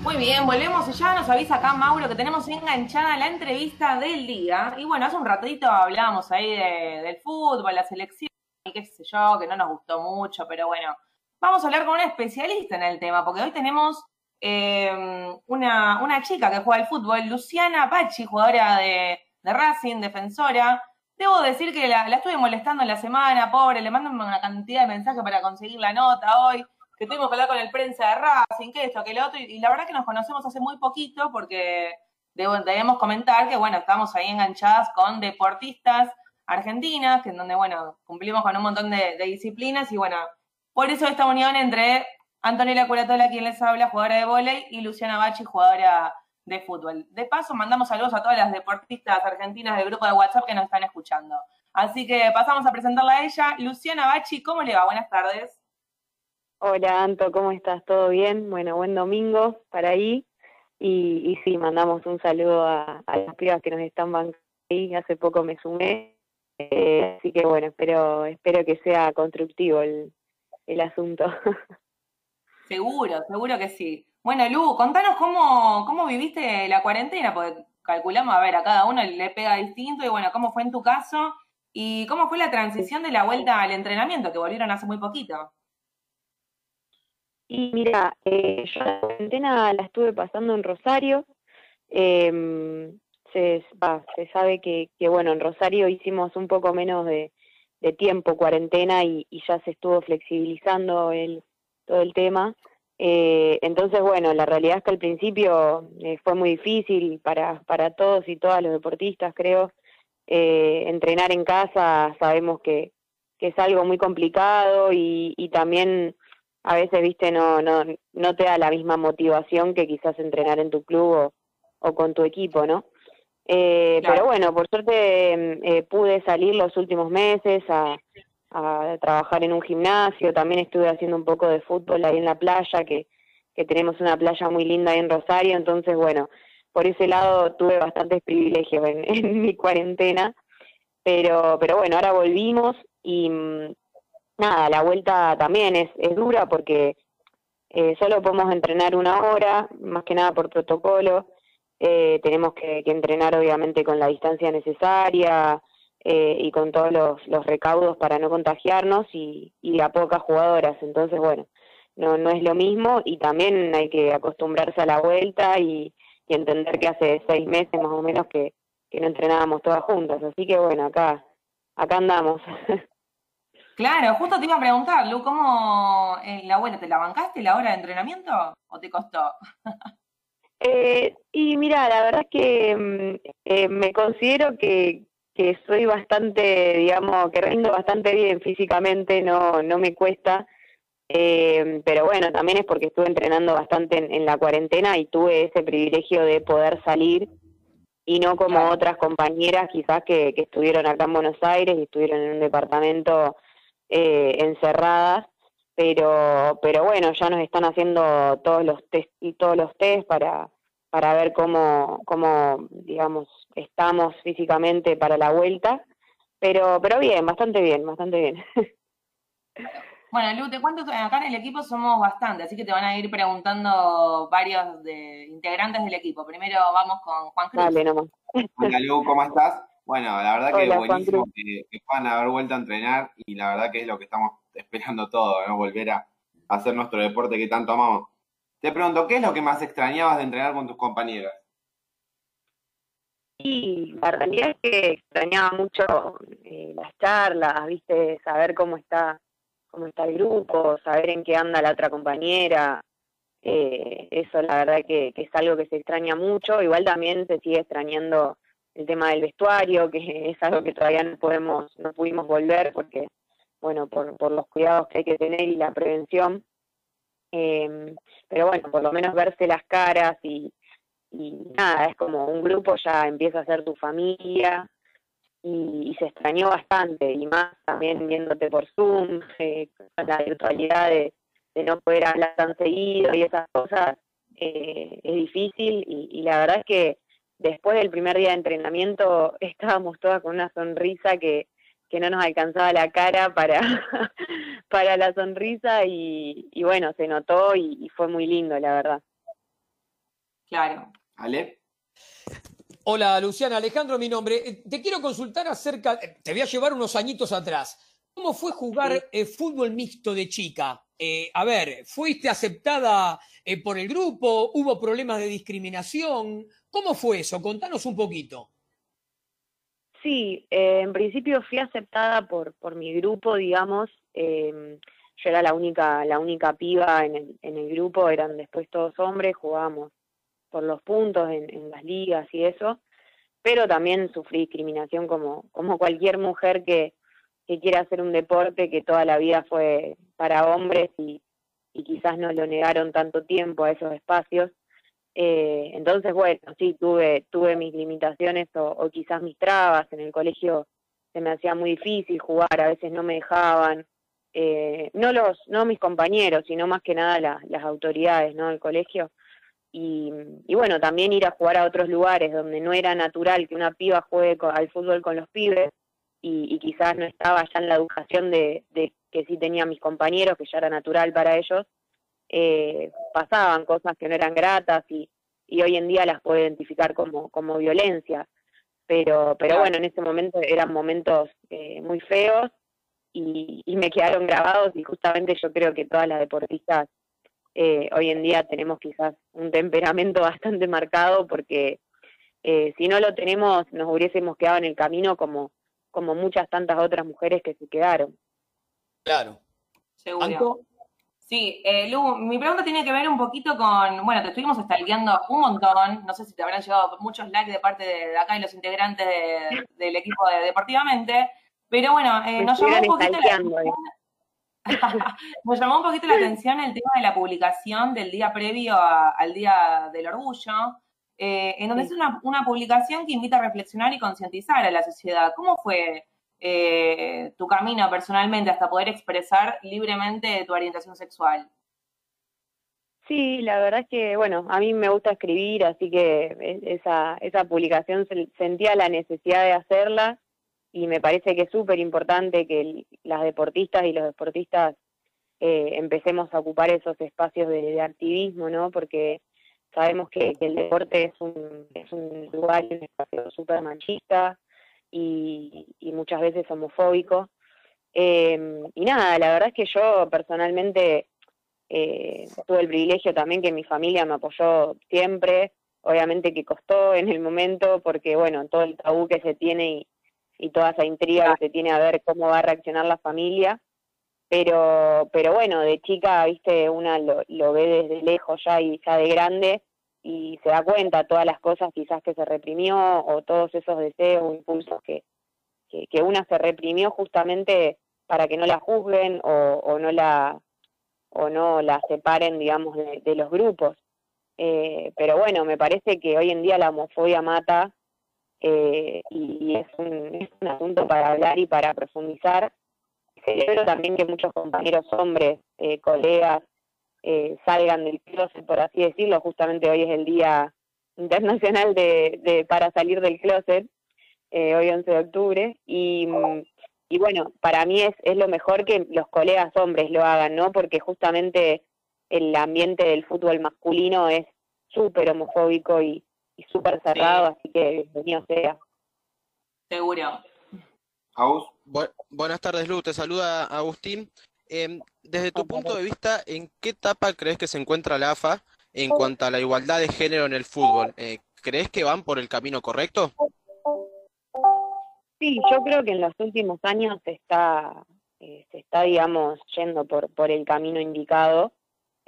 Muy bien, volvemos ya nos avisa acá Mauro que tenemos enganchada la entrevista del día. Y bueno, hace un ratito hablábamos ahí de- del fútbol, la selección y qué sé yo, que no nos gustó mucho, pero bueno, vamos a hablar con una especialista en el tema, porque hoy tenemos eh, una, una chica que juega al fútbol, Luciana Pachi, jugadora de, de Racing, defensora. Debo decir que la, la estuve molestando en la semana, pobre, le mando una cantidad de mensajes para conseguir la nota hoy, que tuvimos que hablar con el prensa de Racing, que esto, que lo otro, y, la verdad que nos conocemos hace muy poquito porque debo- debemos comentar que, bueno, estamos ahí enganchadas con deportistas argentinas, que en donde, bueno, cumplimos con un montón de, de disciplinas y, bueno, por eso esta unión entre Antonella Curatola, quien les habla, jugadora de vóley, y Luciana Bachi, jugadora de fútbol. De paso, mandamos saludos a todas las deportistas argentinas del grupo de WhatsApp que nos están escuchando. Así que pasamos a presentarla a ella. Luciana Bachi, ¿cómo le va? Buenas tardes. Hola Anto, ¿cómo estás? ¿Todo bien? Bueno, buen domingo para ahí. Y, y sí, mandamos un saludo a, a las pibas que nos están bancando ahí. Hace poco me sumé. Eh, así que bueno, espero, espero que sea constructivo el, el asunto. Seguro, seguro que sí. Bueno, Lu, contanos cómo, cómo viviste la cuarentena, porque calculamos, a ver, a cada uno le pega distinto, y bueno, cómo fue en tu caso, y cómo fue la transición de la vuelta al entrenamiento, que volvieron hace muy poquito. Y mira, eh, yo la cuarentena la estuve pasando en Rosario. em, se, va, se sabe que, que, bueno, en Rosario hicimos un poco menos de, de tiempo cuarentena y, y ya se estuvo flexibilizando el, todo el tema. Eh, entonces, bueno, la realidad es que al principio eh, fue muy difícil para, para todos y todas los deportistas, creo. Eh, entrenar en casa sabemos que, que es algo muy complicado y, y también a veces, viste, no, no, no te da la misma motivación que quizás entrenar en tu club o, o con tu equipo, ¿no? Eh, Claro. Pero bueno, por suerte mm, pude salir los últimos meses a, a trabajar en un gimnasio, también estuve haciendo un poco de fútbol ahí en la playa, que, que tenemos una playa muy linda ahí en Rosario, entonces bueno, por ese lado tuve bastantes privilegios en, mi cuarentena, pero, pero bueno, ahora volvimos y mm, nada, la vuelta también es, es dura porque eh, solo podemos entrenar una hora, más que nada por protocolo. Eh, tenemos que, que entrenar obviamente con la distancia necesaria eh, y con todos los, los recaudos para no contagiarnos y, y a pocas jugadoras. Entonces, bueno, no, no es lo mismo y también hay que acostumbrarse a la vuelta y, y entender que hace seis meses más o menos que, que no entrenábamos todas juntas. Así que bueno, acá, acá andamos. Claro, justo te iba a preguntar, Lu, ¿cómo eh, la vuelta, te la bancaste la hora de entrenamiento o te costó? Eh, y mira, la verdad es que mm, eh, me considero que, que soy bastante, digamos, que rindo bastante bien físicamente, no, no me cuesta. Eh, pero bueno, también es porque estuve entrenando bastante en, en la cuarentena y tuve ese privilegio de poder salir y no como otras compañeras quizás que, que estuvieron acá en Buenos Aires y estuvieron en un departamento eh, encerradas pero pero bueno ya nos están haciendo todos los test y todos los test para para ver cómo cómo digamos estamos físicamente para la vuelta pero pero bien bastante bien bastante bien Bueno, Lu, te cuento que acá en el equipo somos bastante, así que te van a ir preguntando varios de integrantes del equipo. Primero vamos con Juan Cruz. dale nomás Hola Lu, ¿cómo estás? Bueno, la verdad que Hola, buenísimo que, que puedan haber vuelto a entrenar y la verdad que es lo que estamos esperando todos, ¿no? Volver a hacer nuestro deporte que tanto amamos. Te pregunto, ¿qué es lo que más extrañabas de entrenar con tus compañeras? Y la realidad es que extrañaba mucho eh, las charlas, viste, saber cómo está, cómo está el grupo, saber en qué anda la otra compañera. Eh, eso la verdad que, es algo que se extraña mucho. Igual también se sigue extrañando el tema del vestuario, que es algo que todavía no podemos, no pudimos volver porque, bueno, por los cuidados que hay que tener y la prevención. Eh, pero bueno, por lo menos verse las caras y, y nada, es como un grupo ya empieza a ser tu familia y, y se extrañó bastante y más también viéndote por Zoom, eh, la virtualidad de, de no poder hablar tan seguido y esas cosas, eh, es difícil y la verdad es que después del primer día de entrenamiento estábamos todas con una sonrisa que, que no nos alcanzaba la cara para, para la sonrisa y, y bueno, se notó y, y fue muy lindo, la verdad. Claro. ¿Ale? Hola Luciana, Alejandro mi nombre. Eh, Te quiero consultar acerca, eh, te voy a llevar unos añitos atrás. ¿Cómo fue jugar eh, fútbol mixto de chica? Eh, a ver, ¿fuiste aceptada eh, por el grupo? ¿Hubo problemas de discriminación? ¿Cómo fue eso? Contanos un poquito. Sí, eh, en principio fui aceptada por, por mi grupo, digamos. eh, yo era la única, la única piba en el, en el grupo, eran después todos hombres, jugábamos por los puntos en, en las ligas y eso, pero también sufrí discriminación como, como cualquier mujer que, que quiera hacer un deporte que toda la vida fue para hombres y, y quizás no lo negaron tanto tiempo a esos espacios. Eh, entonces, bueno, sí, tuve, tuve mis limitaciones o, quizás mis trabas. En el colegio se me hacía muy difícil jugar, a veces no me dejaban. Eh, no los, no mis compañeros, sino más que nada la- las autoridades, ¿no? del colegio. Y, y bueno, también ir a jugar a otros lugares donde no era natural que una piba juegue al fútbol con los pibes y, quizás no estaba ya en la educación de, de que sí tenía mis compañeros, que ya era natural para ellos, eh, pasaban cosas que no eran gratas y, y hoy en día las puedo identificar como, como violencia. Pero, pero bueno, en ese momento eran momentos eh, muy feos y, y me quedaron grabados y justamente yo creo que todas las deportistas eh, hoy en día tenemos quizás un temperamento bastante marcado porque eh, si no lo tenemos nos hubiésemos quedado en el camino como, como muchas tantas otras mujeres que se quedaron. Claro. Seguro. Sí, eh, Lu, mi pregunta tiene que ver un poquito con, bueno, te estuvimos stalkeando un montón, no sé si te habrán llegado muchos likes de parte de, acá y los integrantes de- del equipo de Deportivamente, pero bueno, eh, nos llamó un poquito la eh. Nos llamó un poquito la atención el tema de la publicación del día previo a- al Día del Orgullo, eh, en donde es una, una publicación que invita a reflexionar y concientizar a la sociedad. ¿Cómo fue eh, tu camino personalmente hasta poder expresar libremente tu orientación sexual? Sí, la verdad es que, bueno, a mí me gusta escribir, así que e- esa, esa publicación se- sentía la necesidad de hacerla y me parece que es súper importante que las deportistas y los deportistas eh, empecemos a ocupar esos espacios de, activismo, ¿no? Porque sabemos que, que el deporte es un, es un lugar un espacio súper machista y, y muchas veces homofóbico. Eh, y nada, la verdad es que yo personalmente eh, tuve el privilegio también que mi familia me apoyó siempre, obviamente que costó en el momento porque, bueno, todo el tabú que se tiene y, y toda esa intriga que se tiene a ver cómo va a reaccionar la familia, pero, pero bueno, de chica, viste, una lo, lo ve desde lejos ya y ya de grande y se da cuenta todas las cosas quizás que se reprimió o todos esos deseos o impulsos que, que, una se reprimió justamente para que no la juzguen o, o no la o no la separen digamos de, los grupos. Eh, pero bueno me parece que hoy en día la homofobia mata eh, y, y es, un, es un asunto para hablar y para profundizar. Celebro también que muchos compañeros hombres eh, colegas eh, salgan del closet, por así decirlo. Justamente hoy es el Día Internacional de, de para salir del closet, eh, hoy 11 de octubre. Y, mm, y bueno, para mí es, es lo mejor que los colegas hombres lo hagan, ¿no? Porque justamente el ambiente del fútbol masculino es súper homofóbico y, y súper cerrado, así que bienvenido sea. Seguro. Bu- buenas tardes, Lu. Te saluda Agustín. Em, desde tu punto de vista, ¿en qué etapa crees que se encuentra la AFA en cuanto a la igualdad de género en el fútbol? Eh, ¿crees que van por el camino correcto? Sí, yo creo que en los últimos años se está, eh, se está, digamos, yendo por, por el camino indicado.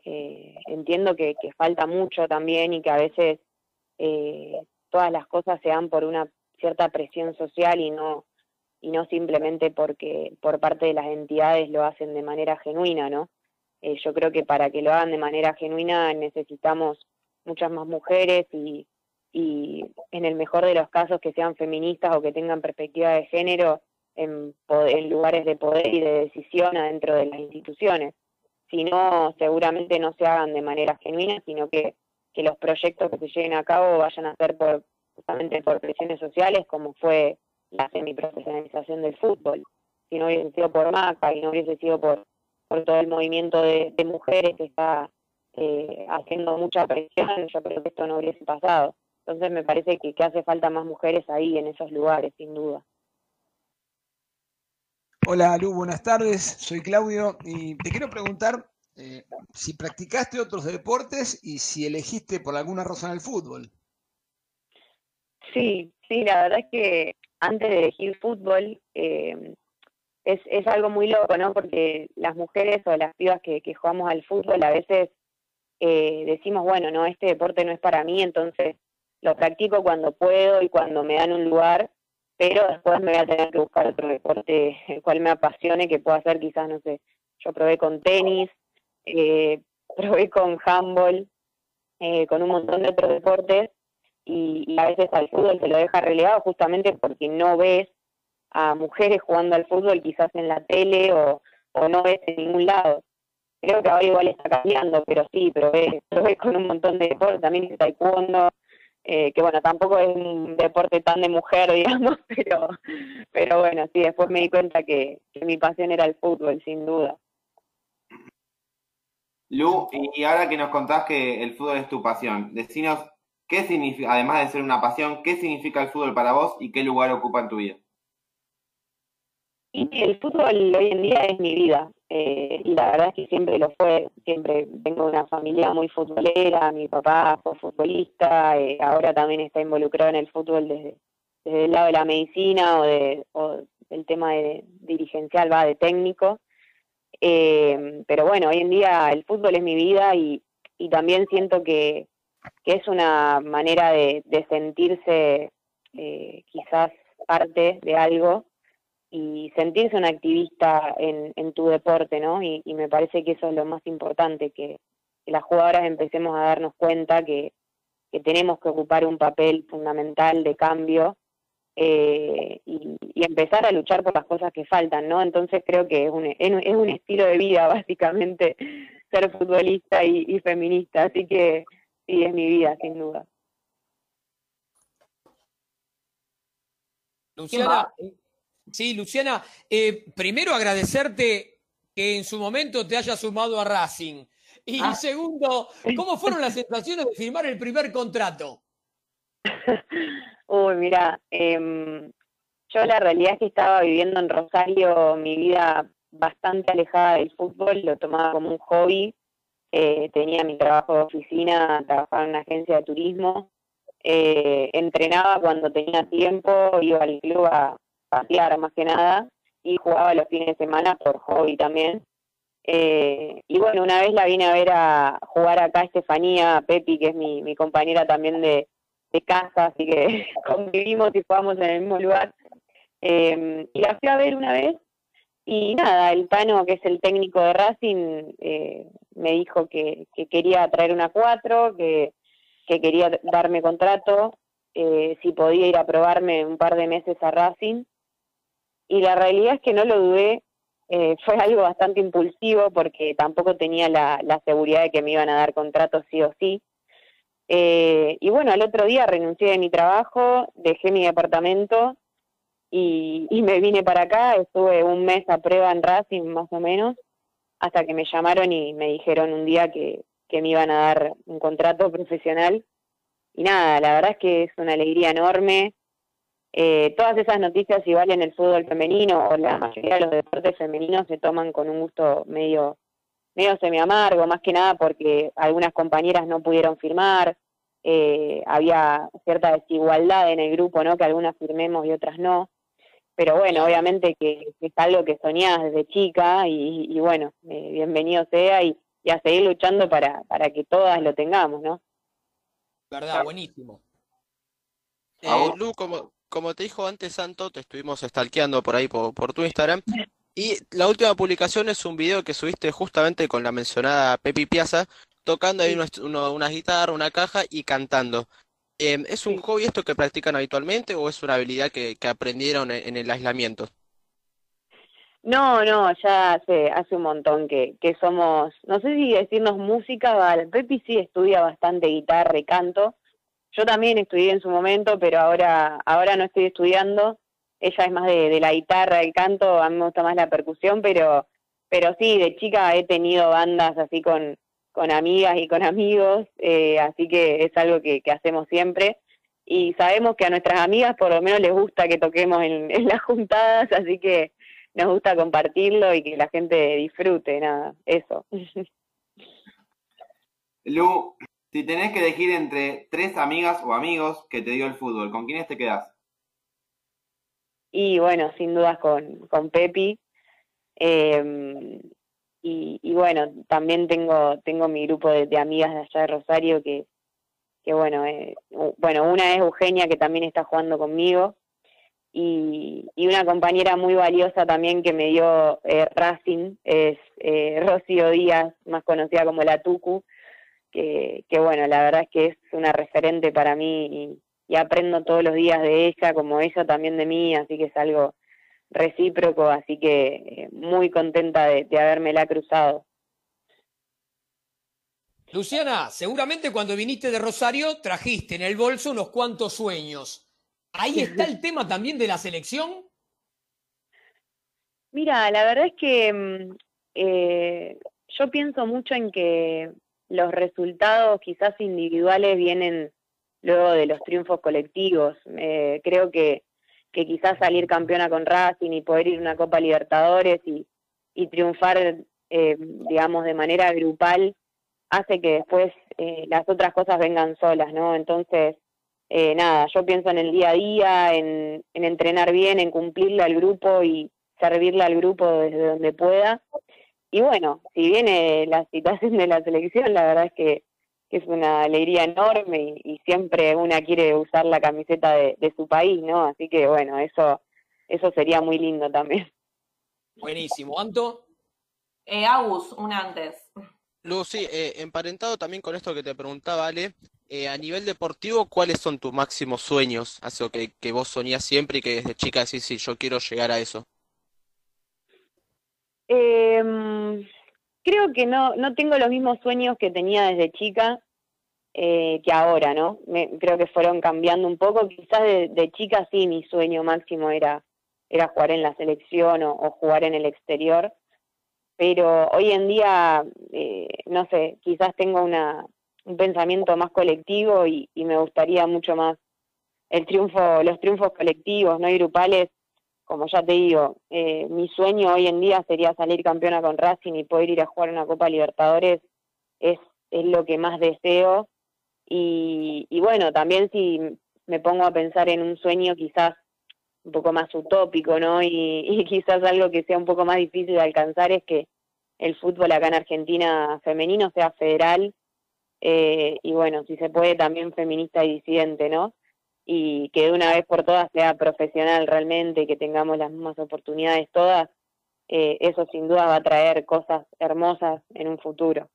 Eh, entiendo que, que falta mucho también y que a veces eh, todas las cosas se dan por una cierta presión social y no y no simplemente porque por parte de las entidades lo hacen de manera genuina, ¿no? Eh, yo creo que para que lo hagan de manera genuina necesitamos muchas más mujeres y, y en el mejor de los casos que sean feministas o que tengan perspectiva de género en, lugares de poder y de decisión adentro de las instituciones. Si no, seguramente no se hagan de manera genuina, sino que, que los proyectos que se lleven a cabo vayan a ser por justamente por presiones sociales, como fue la semiprofesionalización del fútbol. Si no hubiese sido por MACA y no hubiese sido por, por todo el movimiento de, de mujeres que está eh, haciendo mucha presión, yo creo que esto no hubiese pasado. Entonces me parece que, que hace falta más mujeres ahí en esos lugares, sin duda. Hola Lu, buenas tardes, soy Claudio y te quiero preguntar eh, si practicaste otros deportes y si elegiste por alguna razón el fútbol. Sí, sí, la verdad es que antes de elegir fútbol eh, es, es algo muy loco, ¿no? Porque las mujeres o las pibas que, jugamos al fútbol a veces eh, decimos, bueno, no, este deporte no es para mí, entonces lo practico cuando puedo y cuando me dan un lugar, pero después me voy a tener que buscar otro deporte el cual me apasione, que pueda ser quizás, no sé, yo probé con tenis, eh, probé con handball, eh, con un montón de otros deportes, y, y a veces al fútbol se lo deja relegado justamente porque no ves a mujeres jugando al fútbol quizás en la tele o, o no ves en ningún lado. Creo que ahora igual está cambiando, pero sí, probé, probé con un montón de deportes, también hice taekwondo, eh, que bueno, tampoco es un deporte tan de mujer, digamos, pero, pero bueno, sí, después me di cuenta que, que mi pasión era el fútbol, sin duda. Lu, y ahora que nos contás que el fútbol es tu pasión, decinos además de ser una pasión, qué significa el fútbol para vos y qué lugar ocupa en tu vida. El fútbol hoy en día es mi vida, eh, y la verdad es que siempre lo fue, siempre tengo una familia muy futbolera, mi papá fue futbolista, eh, ahora también está involucrado en el fútbol desde, desde el lado de la medicina o, de, o del tema de dirigencial, va, de técnico. Eh, pero bueno, hoy en día el fútbol es mi vida y, y también siento que, que es una manera de, de sentirse eh, quizás parte de algo y sentirse un activista en, en tu deporte, ¿no? Y, y me parece que eso es lo más importante, que, las jugadoras empecemos a darnos cuenta que, que tenemos que ocupar un papel fundamental de cambio eh, y, y empezar a luchar por las cosas que faltan, ¿no? Entonces creo que es un, es un- es un estilo de vida, básicamente, ser futbolista y, y feminista, así que sí, es mi vida, sin duda. Luciana, eh, sí, Luciana, eh, primero agradecerte que en su momento te haya sumado a Racing. Y Ah. segundo, ¿cómo fueron las sensaciones de firmar el primer contrato? Uy, mira, em, yo la realidad es que estaba viviendo en Rosario mi vida bastante alejada del fútbol, lo tomaba como un hobby, eh, tenía mi trabajo de oficina, trabajaba en una agencia de turismo, eh, entrenaba cuando tenía tiempo, iba al club a pasear más que nada y jugaba los fines de semana por hobby también. Eh, y bueno, una vez la vine a ver a jugar acá Estefanía, Pepi, que es mi, mi compañera también de, de casa, así que convivimos y jugamos en el mismo lugar. Eh, y la fui a ver una vez y nada, el Tano, que es el técnico de Racing, eh, me dijo que, que, quería traer una cuatro, que, que quería darme contrato, eh, si podía ir a probarme un par de meses a Racing. Y la realidad es que no lo dudé, eh, fue algo bastante impulsivo porque tampoco tenía la, la, seguridad de que me iban a dar contrato sí o sí. Eh, y bueno, al otro día renuncié de mi trabajo, dejé mi departamento y, y, me vine para acá, estuve un mes a prueba en Racing más o menos, hasta que me llamaron y me dijeron un día que, que me iban a dar un contrato profesional. Y nada, la verdad es que es una alegría enorme. Eh, todas esas noticias, igual en el fútbol femenino o la mayoría de los deportes femeninos, se toman con un gusto medio, medio semi amargo, más que nada porque algunas compañeras no pudieron firmar, eh, había cierta desigualdad en el grupo, ¿no? Que algunas firmemos y otras no pero bueno, obviamente que, que, es algo que soñás desde chica y, y bueno, eh, bienvenido sea y, y, a seguir luchando para, para que todas lo tengamos, ¿no? Verdad, buenísimo. Eh, Lu, como, como te dijo antes Santo, te estuvimos stalkeando por ahí por, por tu Instagram y la última publicación es un video que subiste justamente con la mencionada Pepi Piazza, tocando ahí unos, uno, una guitarra, una caja y cantando. Eh, ¿Es un hobby esto que practican habitualmente o es una habilidad que, que aprendieron en, en, el aislamiento? No, no, ya hace, hace un montón que, que somos, no sé si decirnos música, Pepi sí estudia bastante guitarra y canto. Yo también estudié en su momento, pero ahora, ahora no estoy estudiando. Ella es más de, de la guitarra, el canto, a mí me gusta más la percusión, pero, pero sí, de chica he tenido bandas así con, con amigas y con amigos, eh, así que es algo que, que, hacemos siempre. Y sabemos que a nuestras amigas por lo menos les gusta que toquemos en, en, las juntadas, así que nos gusta compartirlo y que la gente disfrute, nada, eso. Lu, si tenés que elegir entre tres amigas o amigos que te dio el fútbol, ¿con quiénes te quedás? Y bueno, sin dudas con, con Pepi. Eh, y, y, bueno, también tengo tengo mi grupo de, amigas de allá de Rosario que, que bueno, eh, bueno, una es Eugenia que también está jugando conmigo y, y una compañera muy valiosa también que me dio eh, Racing es eh, Rocío Díaz, más conocida como la Tucu, que, que bueno, la verdad es que es una referente para mí y, y aprendo todos los días de ella, como ella también de mí, así que es algo recíproco, así que eh, muy contenta de, de habérmela cruzado. Luciana, seguramente cuando viniste de Rosario trajiste en el bolso unos cuantos sueños. ¿Ahí está el tema también de la selección? Mira, la verdad es que eh, yo pienso mucho en que los resultados quizás individuales vienen luego de los triunfos colectivos. Eh, creo que que quizás salir campeona con Racing y poder ir a una Copa Libertadores y, y triunfar, eh, digamos, de manera grupal, hace que después eh, las otras cosas vengan solas, ¿no? Entonces, eh, nada, yo pienso en el día a día, en, en entrenar bien, en cumplirle al grupo y servirle al grupo desde donde pueda. Y bueno, si viene la situación de la selección, la verdad es que que es una alegría enorme y, y, siempre una quiere usar la camiseta de, de, su país, ¿no? Así que bueno, eso, eso sería muy lindo también. Buenísimo. ¿Anto? Eh, Agus, un antes. Lucy, eh, emparentado también con esto que te preguntaba, Ale, eh, a nivel deportivo, ¿cuáles son tus máximos sueños? Algo que, que vos soñás siempre y que desde chica decís, sí, yo quiero llegar a eso. Eh, creo que no, no tengo los mismos sueños que tenía desde chica eh, que ahora, ¿no? Me, creo que fueron cambiando un poco. Quizás de, chica sí, mi sueño máximo era, era jugar en la selección o, o jugar en el exterior. Pero hoy en día, eh, no sé, quizás tengo una, un pensamiento más colectivo y, y me gustaría mucho más el triunfo, los triunfos colectivos, no y grupales, como ya te digo, eh, mi sueño hoy en día sería salir campeona con Racing y poder ir a jugar una Copa Libertadores, es, es lo que más deseo. Y, y bueno, también si me pongo a pensar en un sueño quizás un poco más utópico, ¿no? Y, quizás algo que sea un poco más difícil de alcanzar es que, el fútbol acá en Argentina femenino sea federal eh, y bueno, si se puede también feminista y disidente, ¿no? Y que de una vez por todas sea profesional realmente, que tengamos las mismas oportunidades todas, eh, eso sin duda va a traer cosas hermosas en un futuro.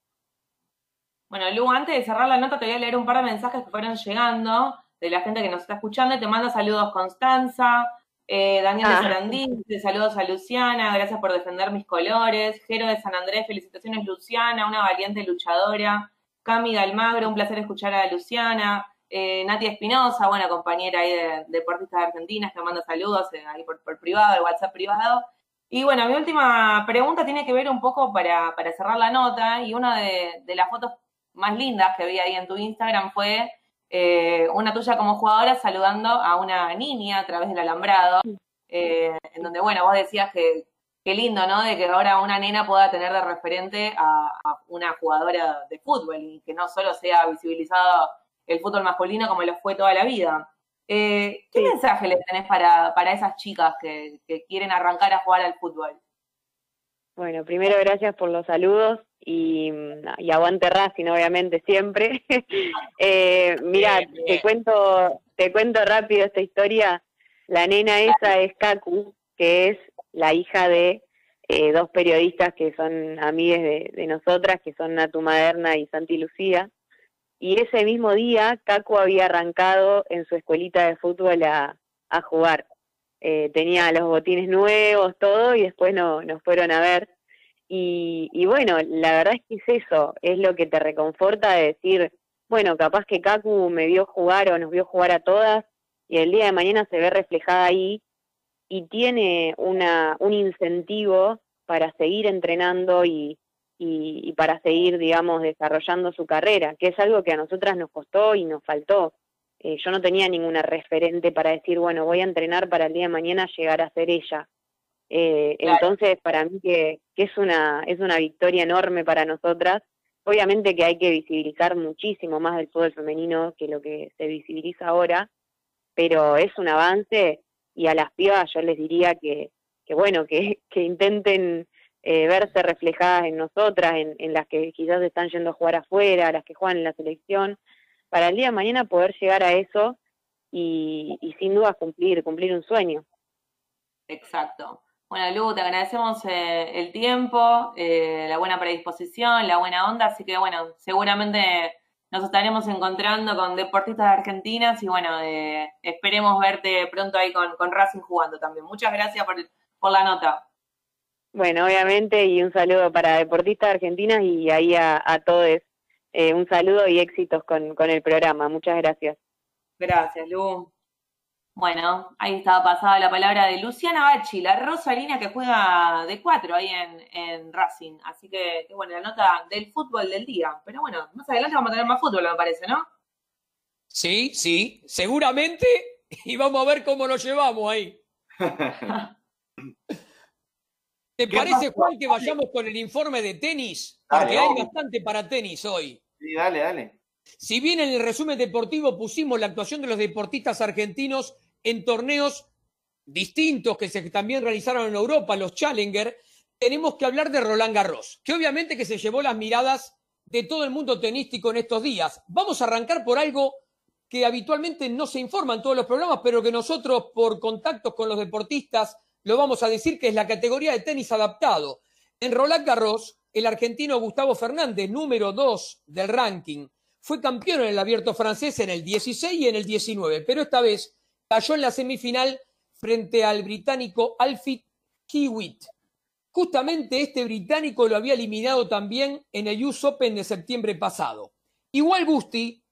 Bueno, Lu, antes de cerrar la nota te voy a leer un par de mensajes que fueron llegando de la gente que nos está escuchando y te manda saludos Constanza, eh, Daniel de Ah. Sarandí, dice saludos a Luciana, gracias por defender mis colores, Jero de San Andrés, felicitaciones Luciana, una valiente luchadora, Cami de Almagro, un placer escuchar a Luciana, eh, Nati Espinosa, buena compañera ahí de, de deportistas de argentinas, te manda saludos eh, ahí por, por privado, el WhatsApp privado. Y bueno, mi última pregunta tiene que ver un poco para, para cerrar la nota, y una de, de las fotos más lindas que vi ahí en tu Instagram fue eh, una tuya como jugadora saludando a una niña a través del alambrado, eh, en donde, bueno, vos decías que qué lindo, ¿no? De que ahora una nena pueda tener de referente a, a una jugadora de fútbol y que no solo sea visibilizado el fútbol masculino como lo fue toda la vida. Eh, ¿Qué mensaje le tenés para, para esas chicas que, que quieren arrancar a jugar al fútbol? Bueno, primero gracias por los saludos y, y aguante Racing, obviamente, siempre. eh, mira, te cuento, te cuento rápido esta historia. La nena esa es Kaku, que es la hija de eh, dos periodistas que son amigas de, de nosotras, que son Natu Maderna y Santi Lucía. Y ese mismo día, Kaku había arrancado en su escuelita de fútbol a, jugar. Eh, tenía los botines nuevos, todo, y después no, nos fueron a ver. Y, y bueno, la verdad es que es eso, es lo que te reconforta de decir, bueno, capaz que Kaku me vio jugar o nos vio jugar a todas, y el día de mañana se ve reflejada ahí, y tiene una, un incentivo para seguir entrenando y, y, y para seguir, digamos, desarrollando su carrera, que es algo que a nosotras nos costó y nos faltó. Eh, yo no tenía ninguna referente para decir, bueno, voy a entrenar para el día de mañana llegar a ser ella. Eh, Claro. Entonces, para mí que, que es, una, es una victoria enorme para nosotras. Obviamente que hay que visibilizar muchísimo más del fútbol femenino que lo que se visibiliza ahora, pero es un avance y a las pibas yo les diría que, que bueno, que, que intenten eh, verse reflejadas en nosotras, en, las que quizás están yendo a jugar afuera, las que juegan en la selección, para el día de mañana poder llegar a eso y, sin duda cumplir, cumplir un sueño. Exacto. Bueno, Lu, te agradecemos eh, el tiempo, eh, la buena predisposición, la buena onda, así que bueno, seguramente nos estaremos encontrando con deportistas argentinas y bueno, eh, esperemos verte pronto ahí con, Racing jugando también. Muchas gracias por la nota. Bueno, obviamente, y un saludo para deportistas argentinas y ahí a, a todos. Eh, un saludo y éxitos con, con el programa. Muchas gracias. Gracias, Lu. Bueno, ahí estaba pasada la palabra de Luciana Bachi, la rosalina que juega de cuatro ahí en, en Racing. Así que, que bueno, la nota del fútbol del día. Pero bueno, más adelante vamos a tener más fútbol, me parece, ¿no? Sí, sí, seguramente. Y vamos a ver cómo nos llevamos ahí. ¿Te ¿Qué parece, pasó? Juan, que vayamos con el informe de tenis? Dale, Porque hay bastante para tenis hoy. Sí, dale, dale. Si bien en el resumen deportivo pusimos la actuación de los deportistas argentinos en torneos distintos que se también realizaron en Europa, los Challenger, tenemos que hablar de Roland Garros, que obviamente que se llevó las miradas de todo el mundo tenístico en estos días. Vamos a arrancar por algo que habitualmente no se informa en todos los programas, pero que nosotros por contactos con los deportistas lo vamos a decir que es la categoría de tenis adaptado. En Roland Garros, el argentino Gustavo Fernández, número 2 del ranking, fue campeón en el abierto francés en el 16 y en el 19, pero esta vez cayó en la semifinal frente al británico Alfie Hewitt. Justamente este británico lo había eliminado también en el US Open de septiembre pasado. Igual Busti,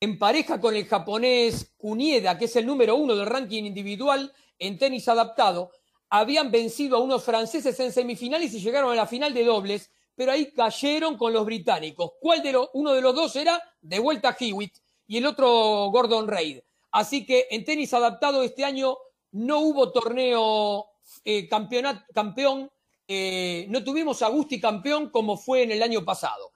en pareja con el japonés Kunieda, que es el número uno del ranking individual en tenis adaptado, habían vencido a unos franceses en semifinales y llegaron a la final de dobles, pero ahí cayeron con los británicos. ¿Cuál de los, uno de los dos era de vuelta Hewitt y el otro Gordon Reid? Así que en tenis adaptado este año no hubo torneo eh, campeón, eh, no tuvimos a Gusti campeón como fue en el año pasado.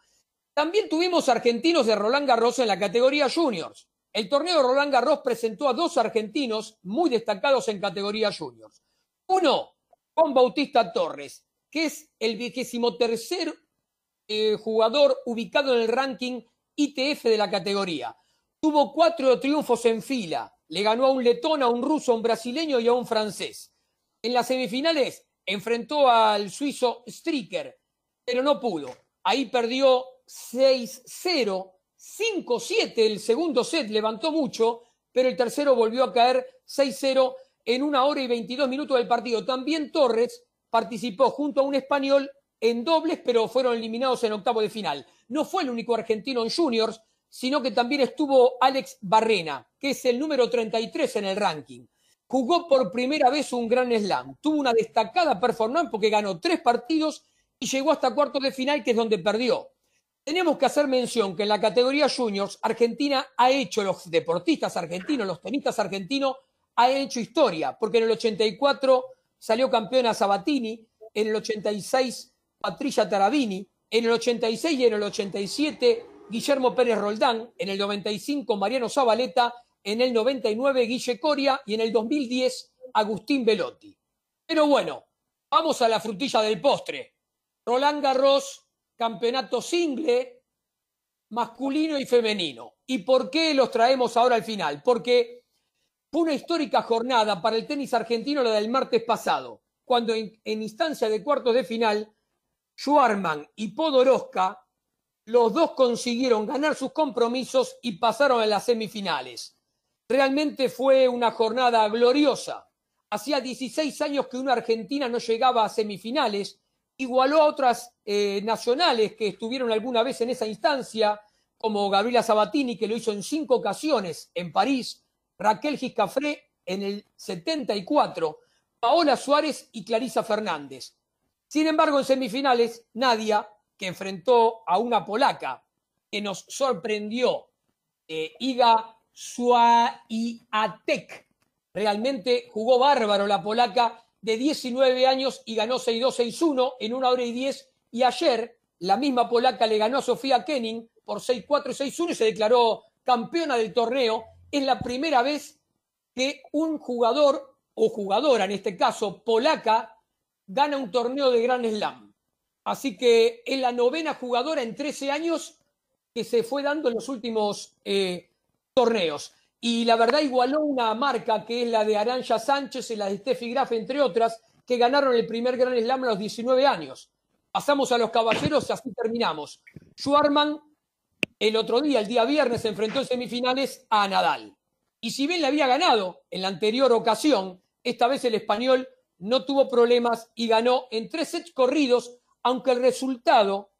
También tuvimos argentinos de Roland Garros en la categoría juniors. El torneo de Roland Garros presentó a dos argentinos muy destacados en categoría juniors. Uno, Juan Bautista Torres, que es el vigésimo tercer eh, jugador ubicado en el ranking ITF de la categoría. Tuvo cuatro triunfos en fila. Le ganó a un letón, a un ruso, a un brasileño y a un francés. En las semifinales enfrentó al suizo Stricker, pero no pudo. Ahí perdió 6-0, 5-7 el segundo set, levantó mucho, pero el tercero volvió a caer 6-0 en una hora y 22 minutos del partido. También Torres participó junto a un español en dobles, pero fueron eliminados en octavo de final. No fue el único argentino en juniors, sino que también estuvo Alex Barrena, que es el número 33 en el ranking. Jugó por primera vez un gran slam, tuvo una destacada performance porque ganó tres partidos y llegó hasta cuartos de final, que es donde perdió. Tenemos que hacer mención que en la categoría juniors, Argentina ha hecho, los deportistas argentinos, los tenistas argentinos, ha hecho historia, porque en el 84 salió campeona Sabatini, en el 86 Patricia Tarabini, en el 86 y en el 87 Guillermo Pérez Roldán, en el 95 Mariano Zabaleta, en el 99 Guille Coria y en el 2010 Agustín Velotti. Pero bueno, vamos a la frutilla del postre. Roland Garros, campeonato single, masculino y femenino. ¿Y por qué los traemos ahora al final? Porque fue una histórica jornada para el tenis argentino la del martes pasado, cuando en, instancia de cuartos de final, Schwarman y Podoroska, los dos consiguieron ganar sus compromisos y pasaron a las semifinales. Realmente fue una jornada gloriosa. Hacía 16 años que una Argentina no llegaba a semifinales igualó a otras eh, nacionales que estuvieron alguna vez en esa instancia, como Gabriela Sabatini, que lo hizo en cinco ocasiones en París, Raquel Giscafré en el 74, Paola Suárez y Clarisa Fernández. Sin embargo, en semifinales, Nadia, que enfrentó a una polaca que nos sorprendió, eh, Iga Swiatek, realmente jugó bárbaro la polaca de 19 años y ganó 6-2, 6-1 en una hora y 10. Y ayer la misma polaca le ganó a Sofía Kenning por 6-4 y 6-1 y se declaró campeona del torneo. Es la primera vez que un jugador o jugadora, en este caso polaca, gana un torneo de Gran Slam. Así que es la novena jugadora en 13 años que se fue dando en los últimos eh, torneos y la verdad igualó una marca que es la de Aranja Sánchez y la de Steffi Graf, entre otras, que ganaron el primer Gran Slam a los 19 años. Pasamos a los caballeros y así terminamos. Schwarman el otro día, el día viernes, se enfrentó en semifinales a Nadal. Y si bien le había ganado en la anterior ocasión, esta vez el español no tuvo problemas y ganó en tres sets corridos, aunque el resultado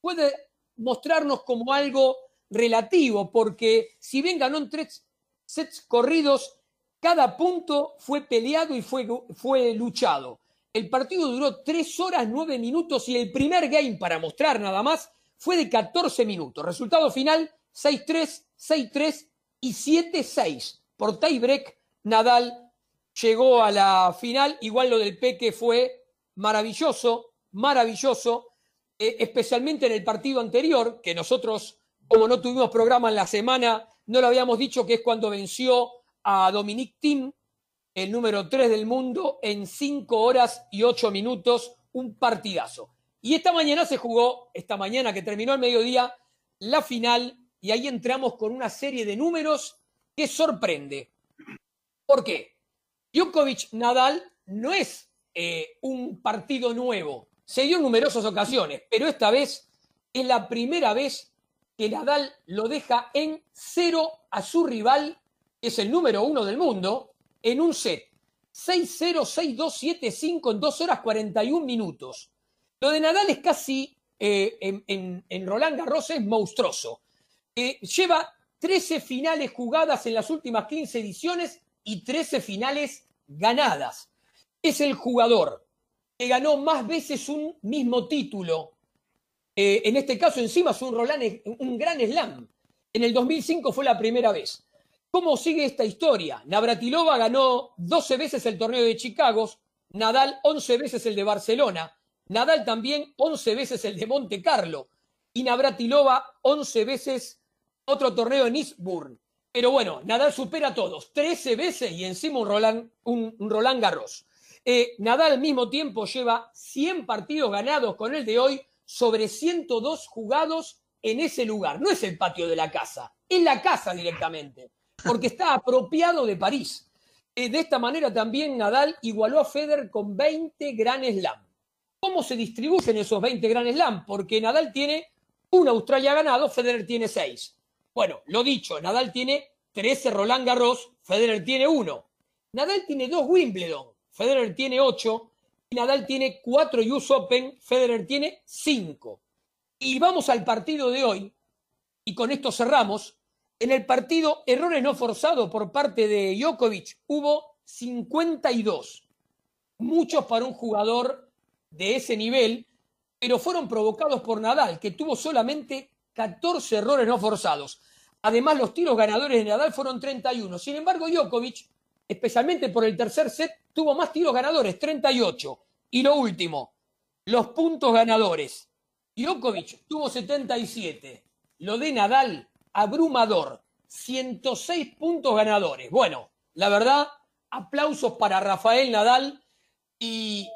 puede mostrarnos como algo relativo, porque si bien ganó en tres sets corridos, cada punto fue peleado y fue, fue luchado. El partido duró 3 horas 9 minutos y el primer game, para mostrar nada más, fue de 14 minutos. Resultado final 6-3, 6-3 y 7-6. Por tiebreak, Nadal llegó a la final. Igual lo del Peque fue maravilloso, maravilloso, eh, especialmente en el partido anterior, que nosotros, como no tuvimos programa en la semana, no lo habíamos dicho que es cuando venció a Dominic Thiem, el número 3 del mundo, en 5 horas y 8 minutos, un partidazo. Y esta mañana se jugó, esta mañana que terminó el mediodía, la final, y ahí entramos con una serie de números que sorprende. ¿Por qué? Djokovic Nadal no es eh, un partido nuevo. Se dio en numerosas ocasiones, pero esta vez es la primera vez que Nadal lo deja en cero a su rival, que es el número uno del mundo, en un set. 6-0, 6-2, 7-5 en 2 horas 41 minutos. Lo de Nadal es casi, eh, en, Roland Garros es monstruoso. Eh, lleva 13 finales jugadas en las últimas 15 ediciones y 13 finales ganadas. Es el jugador que ganó más veces un mismo título eh, en este caso, encima es un, Roland, un gran slam. En el 2005 fue la primera vez. ¿Cómo sigue esta historia? Navratilova ganó 12 veces el torneo de Chicago, Nadal 11 veces el de Barcelona, Nadal también 11 veces el de Monte Carlo y Navratilova 11 veces otro torneo en Eastbourne. Pero bueno, Nadal supera a todos, 13 veces y encima un Roland, un Roland Garros. Eh, Nadal al mismo tiempo lleva 100 partidos ganados con el de hoy sobre 102 jugados en ese lugar. No es el patio de la casa, es la casa directamente, porque está apropiado de París. Eh, de esta manera también Nadal igualó a Federer con 20 Grand Slam. ¿Cómo se distribuyen esos 20 Grand Slam? Porque Nadal tiene un Australia ganado, Federer tiene 6. Bueno, lo dicho, Nadal tiene 13 Roland Garros, Federer tiene 1. Nadal tiene 2 Wimbledon, Federer tiene 8. Y Nadal tiene 4 US Open, Federer tiene 5. Y vamos al partido de hoy, y con esto cerramos. En el partido, errores no forzados por parte de Djokovic, hubo 52. Muchos para un jugador de ese nivel, pero fueron provocados por Nadal, que tuvo solamente 14 errores no forzados. Además, los tiros ganadores de Nadal fueron 31. Sin embargo, Djokovic, especialmente por el tercer set, tuvo más tiros ganadores, 38. Y lo último, los puntos ganadores. Djokovic tuvo 77. Lo de Nadal, abrumador. 106 puntos ganadores. Bueno, la verdad, aplausos para Rafael Nadal. Y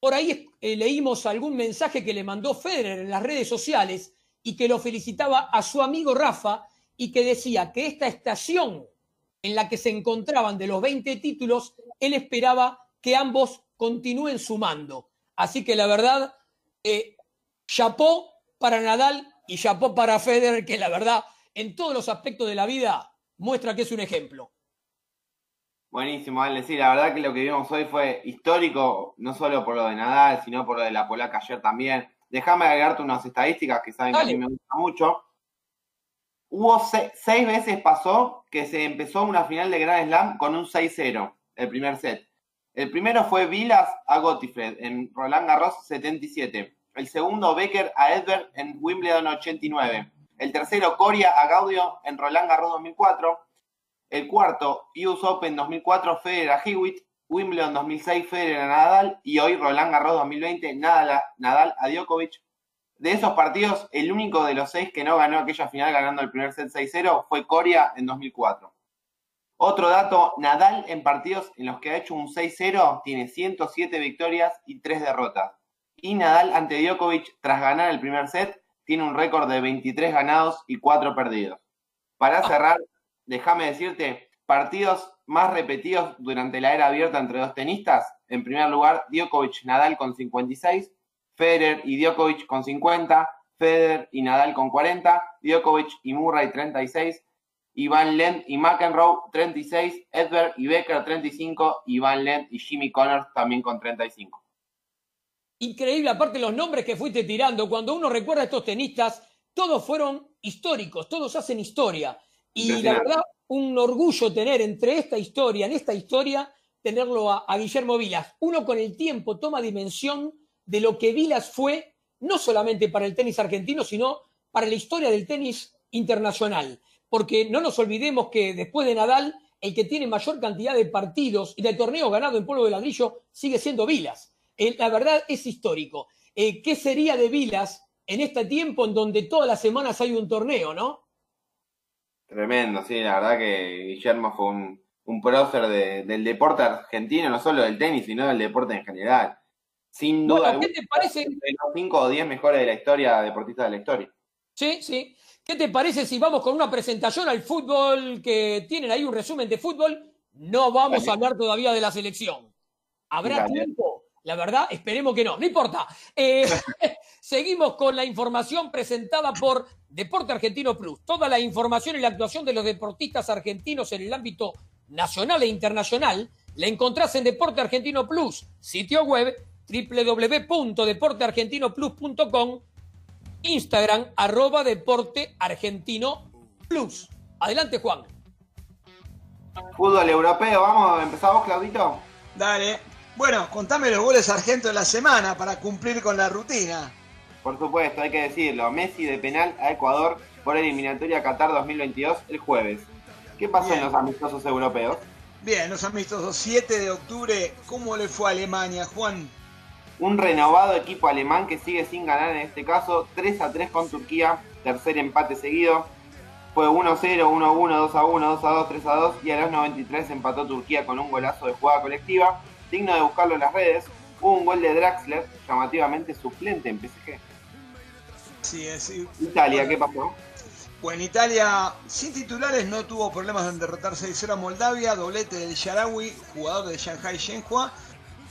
por ahí eh, leímos algún mensaje que le mandó Federer en las redes sociales y que lo felicitaba a su amigo Rafa y que decía que esta estación en la que se encontraban de los 20 títulos, él esperaba que ambos continúen sumando. Así que la verdad, eh, chapó para Nadal y chapó para Federer, que la verdad, en todos los aspectos de la vida, muestra que es un ejemplo. Buenísimo, Ale. Sí, la verdad que lo que vimos hoy fue histórico, no solo por lo de Nadal, sino por lo de la polaca ayer también. Déjame agregarte unas estadísticas que saben que a mí me gusta mucho. Hubo seis veces pasó que se empezó una final de Grand Slam con un 6-0, el primer set. El primero fue Vilas a Gottfried en Roland Garros 77. El segundo Becker a Edberg en Wimbledon 89. El tercero Coria a Gaudio en Roland Garros 2004. El cuarto US Open 2004 Federer a Hewitt. Wimbledon 2006 Federer a Nadal. Y hoy Roland Garros 2020 Nadal a, Nadal a Djokovic. De esos partidos, el único de los seis que no ganó aquella final ganando el primer set 6-0 fue Coria en 2004. Otro dato, Nadal en partidos en los que ha hecho un 6-0 tiene 107 victorias y 3 derrotas. Y Nadal ante Djokovic, tras ganar el primer set, tiene un récord de 23 ganados y 4 perdidos. Para cerrar, déjame decirte, partidos más repetidos durante la era abierta entre dos tenistas. En primer lugar, Djokovic Nadal con 56, Federer y Djokovic con 50, Federer y Nadal con 40, Djokovic y Murray 36, Ivan Lent y McEnroe 36, Edberg y Becker 35, Ivan Lent y Jimmy Connors también con 35. Increíble, aparte los nombres que fuiste tirando, cuando uno recuerda a estos tenistas, todos fueron históricos, todos hacen historia. Y la verdad, un orgullo tener entre esta historia, en esta historia, tenerlo a, a Guillermo Vilas. Uno con el tiempo toma dimensión de lo que Vilas fue, no solamente para el tenis argentino, sino para la historia del tenis internacional porque no nos olvidemos que después de Nadal, el que tiene mayor cantidad de partidos y de torneos ganados en polvo de ladrillo sigue siendo Vilas. Eh, la verdad es histórico. Eh, ¿Qué sería de Vilas en este tiempo en donde todas las semanas hay un torneo, no? Tremendo, sí, la verdad que Guillermo fue un, un prócer del deporte argentino, no solo del tenis, sino del deporte en general. Sin duda. ¿Qué te parece? De los cinco o diez mejores de la historia, deportistas de la historia. Sí, sí. ¿Qué te parece si vamos con una presentación al fútbol que tienen ahí un resumen de fútbol? No vamos a hablar todavía de la selección. ¿Habrá tiempo? La verdad, esperemos que no. No importa. Eh, seguimos con la información presentada por Deporte Argentino Plus. Toda la información y la actuación de los deportistas argentinos en el ámbito nacional e internacional la encontrás en Deporte Argentino Plus, sitio web www.deporteargentinoplus.com Instagram, arroba Deporte Argentino Plus. Adelante, Juan. Fútbol europeo, vamos, empezamos, Claudito. Dale. Bueno, contame los goles argentos de la semana para cumplir con la rutina. Por supuesto, hay que decirlo. Messi de penal a Ecuador por eliminatoria Qatar 2022 el jueves. ¿Qué pasó en los amistosos europeos? Bien, los amistosos 7 de octubre, ¿cómo le fue a Alemania, Juan? un renovado equipo alemán que sigue sin ganar en este caso, 3 a 3 con Turquía, tercer empate seguido. Fue 1-0, 1-1, 2-1, 2-2, 3-2 y a los 93 empató Turquía con un golazo de jugada colectiva. Digno de buscarlo en las redes, hubo un gol de Draxler, llamativamente suplente en PSG. Sí, es, Italia, ¿qué pasó? Bueno, Italia sin titulares no tuvo problemas en derrotar 6-0 a Moldavia, doblete del Sharawi, jugador de Shanghai Shenhua,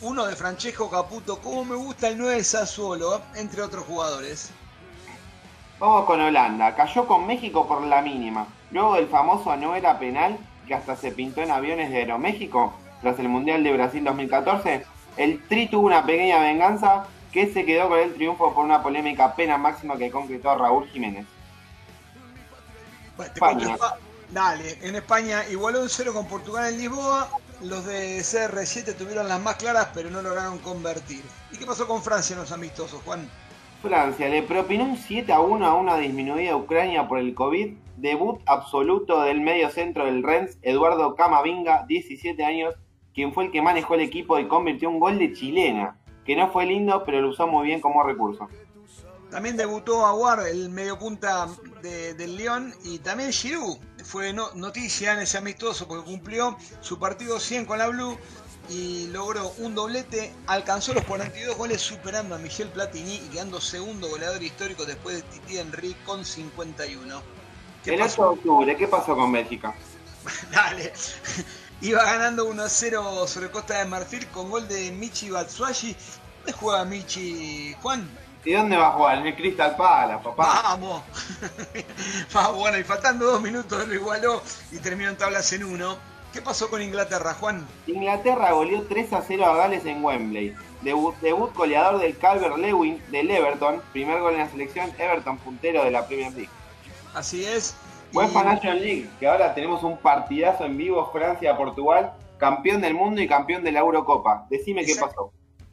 uno de Francesco Caputo, como me gusta el 9 de Sassuolo, entre otros jugadores. Vamos con Holanda, cayó con México por la mínima. Luego del famoso no era penal, que hasta se pintó en aviones de Aeroméxico, tras el Mundial de Brasil 2014, el Tri tuvo una pequeña venganza que se quedó con el triunfo por una polémica pena máxima que concretó Raúl Jiménez. Bueno, te cuento, Espa- Dale, en España igualó un 0 con Portugal en Lisboa. Los de CR7 tuvieron las más claras, pero no lograron convertir. ¿Y qué pasó con Francia en los amistosos, Juan? Francia le propinó un 7 a 1 a una disminuida Ucrania por el COVID. Debut absoluto del medio centro del Rennes, Eduardo Camavinga, 17 años, quien fue el que manejó el equipo y convirtió un gol de chilena, que no fue lindo, pero lo usó muy bien como recurso. También debutó Aguar, el mediopunta de, del León, y también Giroud. Fue no- noticia en ese amistoso porque cumplió su partido 100 con la Blue y logró un doblete, alcanzó los 42 goles superando a Michel Platini y quedando segundo goleador histórico después de Titi Henry con 51. ¿Qué El 8 pasó? de octubre, ¿qué pasó con Bélgica? Dale. Iba ganando 1 a 0 sobre Costa de Marfil con gol de Michi Batshuayi. ¿Dónde juega Michi, Juan? ¿Y dónde va a jugar? En el Crystal Palace, papá. Vamos. Ah, bueno, y faltando dos minutos lo igualó y terminó en tablas en uno. ¿Qué pasó con Inglaterra, Juan? Inglaterra goleó 3 a 0 a Gales en Wembley. Debut, debut goleador del Calvert Lewin del Everton. Primer gol en la selección, Everton puntero de la Premier League. Así es. UEFA National League, que ahora tenemos un partidazo en vivo, Francia-Portugal, campeón del mundo y campeón de la Eurocopa. Decime qué pasó.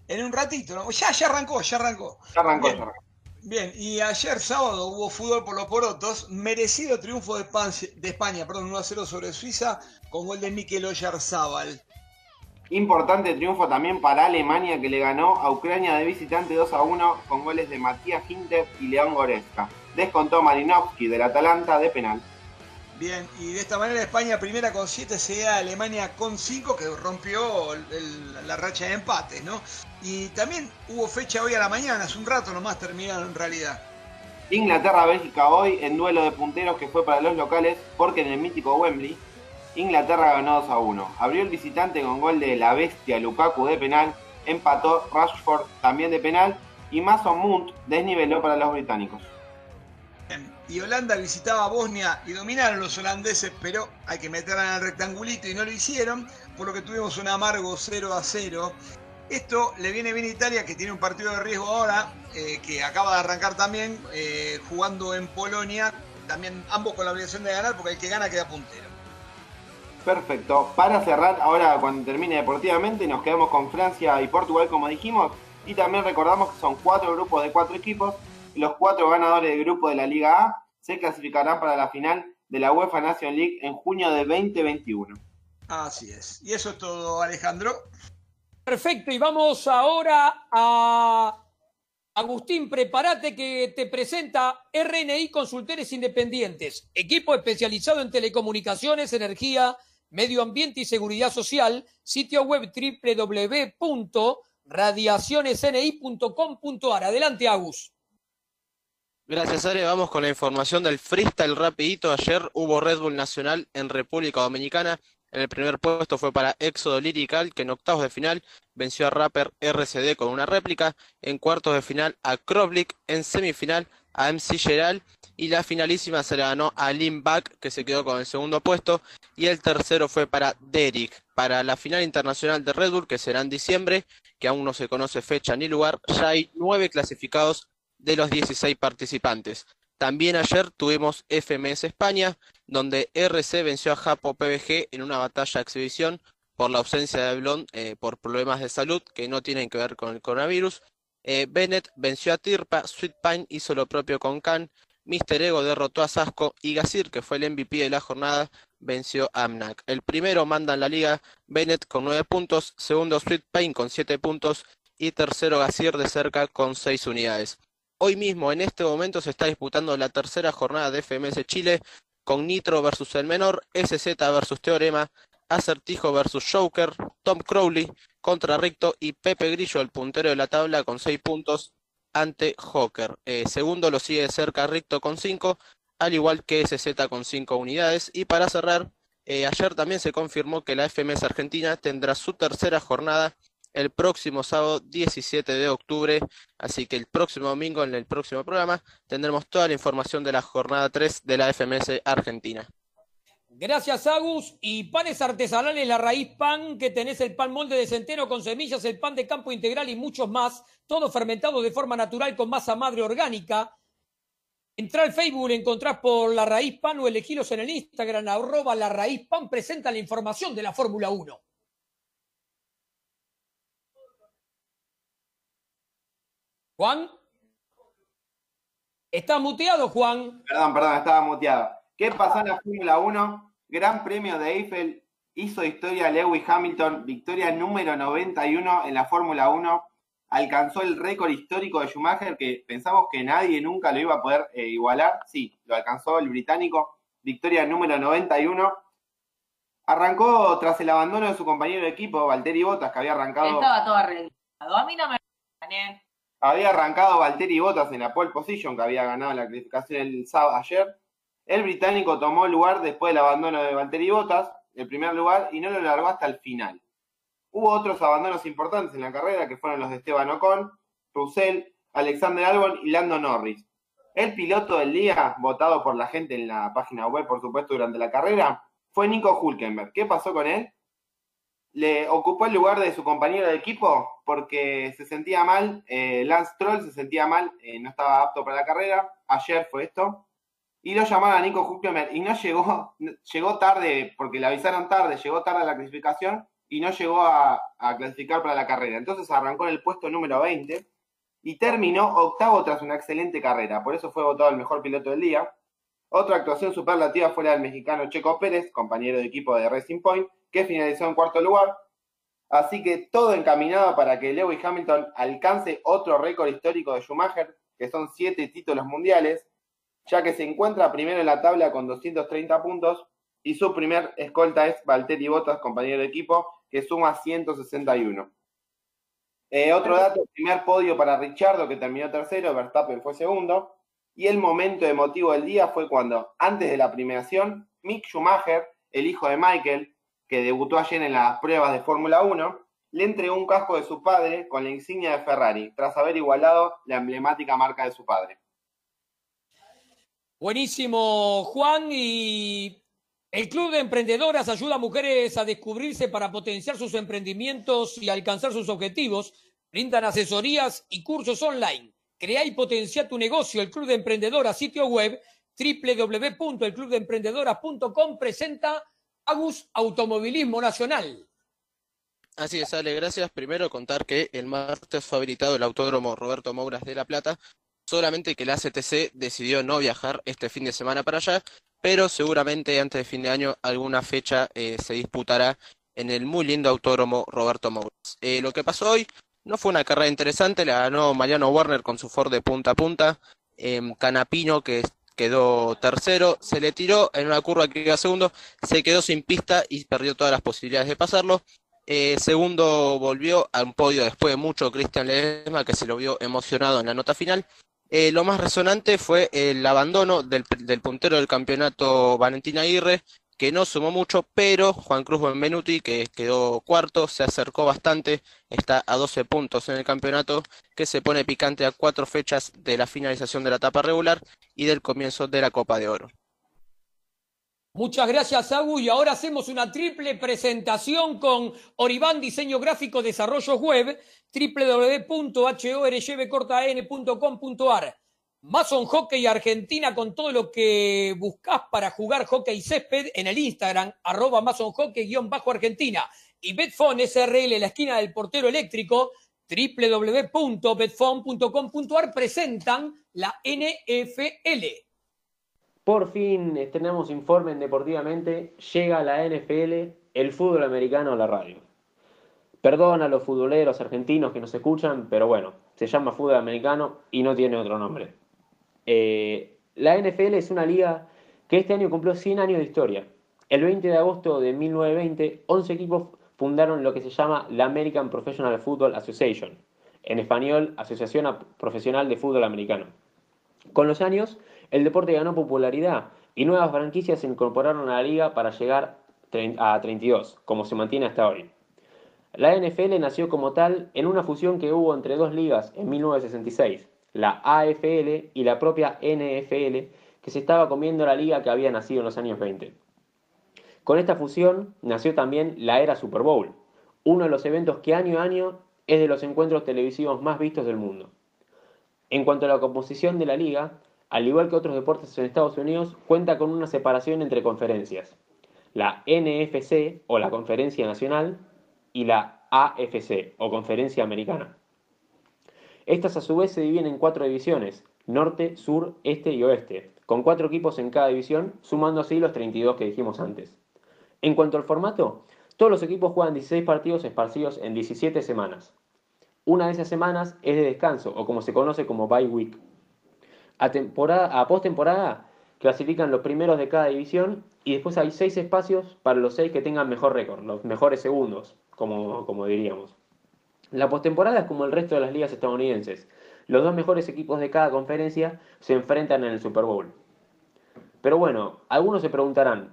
En un ratito, ¿no? Ya, ya arrancó, ya arrancó. Ya arrancó, Bien. ya arrancó. Bien, y ayer sábado hubo fútbol por los porotos, merecido triunfo de España, de España perdón, 1 a 0 sobre Suiza, con gol de Mikel Oyarzábal. Importante triunfo también para Alemania que le ganó a Ucrania de visitante 2 a 1 con goles de Matías Hinter y León Goretzka. Descontó Marinovski del Atalanta de penal. Bien, y de esta manera España primera con 7, seguida Alemania con 5, que rompió la racha de empates, ¿no? Y también hubo fecha hoy a la mañana, hace un rato nomás terminaron en realidad. Inglaterra-Bélgica hoy en duelo de punteros que fue para los locales porque en el mítico Wembley Inglaterra ganó 2 a 1. Abrió el visitante con gol de la bestia Lukaku de penal, empató Rashford también de penal y Mason Mount desniveló para los británicos. Y Holanda visitaba Bosnia y dominaron los holandeses, pero hay que meterla en el rectangulito y no lo hicieron, por lo que tuvimos un amargo 0 a 0. Esto le viene bien a Italia, que tiene un partido de riesgo ahora, eh, que acaba de arrancar también, eh, jugando en Polonia, también ambos con la obligación de ganar, porque el que gana queda puntero. Perfecto. Para cerrar, ahora cuando termine deportivamente, nos quedamos con Francia y Portugal, como dijimos. Y también recordamos que son cuatro grupos de cuatro equipos. Los cuatro ganadores del grupo de la Liga A se clasificarán para la final de la UEFA Nation League en junio de 2021. Así es. Y eso es todo, Alejandro. Perfecto, y vamos ahora a Agustín, prepárate que te presenta RNI Consultores Independientes, equipo especializado en telecomunicaciones, energía, medio ambiente y seguridad social, sitio web www.radiacionesni.com.ar. Adelante, Agus. Gracias, Ale. Vamos con la información del freestyle rapidito. Ayer hubo Red Bull Nacional en República Dominicana. En el primer puesto fue para Éxodo Lirical, que en octavos de final venció a Rapper RCD con una réplica. En cuartos de final a Krovlik. En semifinal a MC Geral. Y la finalísima se la ganó a Limback, que se quedó con el segundo puesto. Y el tercero fue para Derek. Para la final internacional de Red Bull, que será en diciembre, que aún no se conoce fecha ni lugar, ya hay nueve clasificados de los 16 participantes. También ayer tuvimos FMS España, donde RC venció a Japo PBG en una batalla de exhibición por la ausencia de Blond eh, por problemas de salud que no tienen que ver con el coronavirus. Eh, Bennett venció a Tirpa, Sweet Pine hizo lo propio con Khan, Mr. Ego derrotó a Sasco y Gazir, que fue el MVP de la jornada, venció a Amnak. El primero manda en la liga Bennett con 9 puntos, segundo Sweet Pine con 7 puntos y tercero Gazir de cerca con 6 unidades. Hoy mismo, en este momento, se está disputando la tercera jornada de FMS Chile con Nitro versus el menor, SZ versus Teorema, Acertijo versus Joker, Tom Crowley contra Ricto y Pepe Grillo, el puntero de la tabla, con 6 puntos ante Joker. Eh, segundo lo sigue de cerca Ricto con 5, al igual que SZ con 5 unidades. Y para cerrar, eh, ayer también se confirmó que la FMS Argentina tendrá su tercera jornada el próximo sábado 17 de octubre, así que el próximo domingo en el próximo programa tendremos toda la información de la jornada 3 de la FMS Argentina. Gracias, Agus. Y panes artesanales, la raíz pan, que tenés el pan molde de centeno con semillas, el pan de campo integral y muchos más, todo fermentado de forma natural con masa madre orgánica. Entrá al Facebook, encontrás por La Raíz Pan o elegilos en el Instagram, arroba La Raíz Pan, presenta la información de la Fórmula 1. Juan. ¿Estás muteado, Juan? Perdón, perdón, estaba muteado. ¿Qué pasó en la Fórmula 1? Gran Premio de Eiffel hizo historia Lewis Hamilton, victoria número 91 en la Fórmula 1. Alcanzó el récord histórico de Schumacher que pensamos que nadie nunca lo iba a poder eh, igualar. Sí, lo alcanzó el británico, victoria número 91. Arrancó tras el abandono de su compañero de equipo, Valtteri Bottas, que había arrancado. Estaba todo arreglado. A mí no me gané. Había arrancado Valtteri Bottas en la pole position, que había ganado la clasificación el sábado ayer. El británico tomó el lugar después del abandono de Valtteri Bottas, el primer lugar, y no lo largó hasta el final. Hubo otros abandonos importantes en la carrera, que fueron los de Esteban Ocon, Russell, Alexander Albon y Lando Norris. El piloto del día, votado por la gente en la página web, por supuesto, durante la carrera, fue Nico Hulkenberg. ¿Qué pasó con él? Le ocupó el lugar de su compañero de equipo porque se sentía mal, eh, Lance Troll se sentía mal, eh, no estaba apto para la carrera. Ayer fue esto y lo llamaron a Nico Hulkenberg y no llegó, llegó tarde, porque le avisaron tarde, llegó tarde a la clasificación y no llegó a, a, clasificar para la carrera. Entonces arrancó en el puesto número 20 y terminó octavo tras una excelente carrera. Por eso fue votado el mejor piloto del día. Otra actuación superlativa fue la del mexicano Checo Pérez, compañero de equipo de Racing Point, que finalizó en cuarto lugar. Así que todo encaminado para que Lewis Hamilton alcance otro récord histórico de Schumacher, que son siete títulos mundiales, ya que se encuentra primero en la tabla con 230 puntos y su primer escolta es Valtteri Bottas, compañero de equipo, que suma 161. Eh, otro dato, primer podio para Richardo, que terminó tercero, Verstappen fue segundo, y el momento emotivo del día fue cuando, antes de la premiación, Mick Schumacher, el hijo de Michael, que debutó ayer en las pruebas de Fórmula 1, le entregó un casco de su padre con la insignia de Ferrari, tras haber igualado la emblemática marca de su padre. Buenísimo, Juan. Y el Club de Emprendedoras ayuda a mujeres a descubrirse para potenciar sus emprendimientos y alcanzar sus objetivos. Brindan asesorías y cursos online. Crea y potencia tu negocio. El Club de Emprendedoras, sitio web www.elclubdeemprendedoras.com presenta Agus Automovilismo Nacional. Así es, Ale, gracias. Primero contar que el martes fue habilitado el Autódromo Roberto Mouras de La Plata solamente que la CTC decidió no viajar este fin de semana para allá, pero seguramente antes de fin de año alguna fecha eh, se disputará en el muy lindo autódromo Roberto Mouras. Eh, lo que pasó hoy no fue una carrera interesante, la ganó Mariano Warner con su Ford de punta a punta, Canapino que quedó tercero, se le tiró en una curva que iba segundo, se quedó sin pista y perdió todas las posibilidades de pasarlo. Eh, segundo volvió a un podio después de mucho Cristian Ledesma, que se lo vio emocionado en la nota final. Eh, lo más resonante fue el abandono del, del, puntero del campeonato Valentín Aguirre, que no sumó mucho, pero Juan Cruz Benvenuti, que quedó cuarto, se acercó bastante, está a 12 puntos en el campeonato, que se pone picante a cuatro fechas de la finalización de la etapa regular y del comienzo de la Copa de Oro. Muchas gracias, Agu. Y ahora hacemos una triple presentación con Oribán Diseño Gráfico Desarrollos Web, www.horyvcortan.com.ar. Mason Hockey Argentina con todo lo que buscas para jugar hockey césped en el Instagram, arroba Mason Hockey-Argentina. Y Betfone SRL, la esquina del portero eléctrico, www.betfone.com.ar presentan la NFL. Por fin estrenamos Informe en Deportivamente, llega la NFL, el fútbol americano a la radio. Perdón a los futboleros argentinos que nos escuchan, pero bueno, se llama fútbol americano y no tiene otro nombre. Eh, la NFL es una liga que este año cumplió 100 años de historia. El 20 de agosto de 1920, 11 equipos fundaron lo que se llama la American Professional Football Association, en español Asociación Profesional de Fútbol Americano. Con los años, el deporte ganó popularidad y nuevas franquicias se incorporaron a la liga para llegar a 32, como se mantiene hasta hoy. La NFL nació como tal en una fusión que hubo entre dos ligas en 1966, la AFL y la propia NFL, que se estaba comiendo la liga que había nacido en los años 20. Con esta fusión nació también la era Super Bowl, uno de los eventos que año a año es de los encuentros televisivos más vistos del mundo. En cuanto a la composición de la liga, al igual que otros deportes en Estados Unidos, cuenta con una separación entre conferencias. La NFC o la Conferencia Nacional y la AFC o Conferencia Americana. Estas a su vez se dividen en cuatro divisiones, norte, sur, este y oeste, con cuatro equipos en cada división, sumando así los 32 que dijimos antes. En cuanto al formato, todos los equipos juegan 16 partidos esparcidos en 17 semanas. Una de esas semanas es de descanso, o como se conoce como bye week. A, temporada, a postemporada clasifican los primeros de cada división y después hay 6 espacios para los 6 que tengan mejor récord, los mejores segundos, como, como diríamos. La postemporada es como el resto de las ligas estadounidenses. Los dos mejores equipos de cada conferencia se enfrentan en el Super Bowl. Pero bueno, algunos se preguntarán,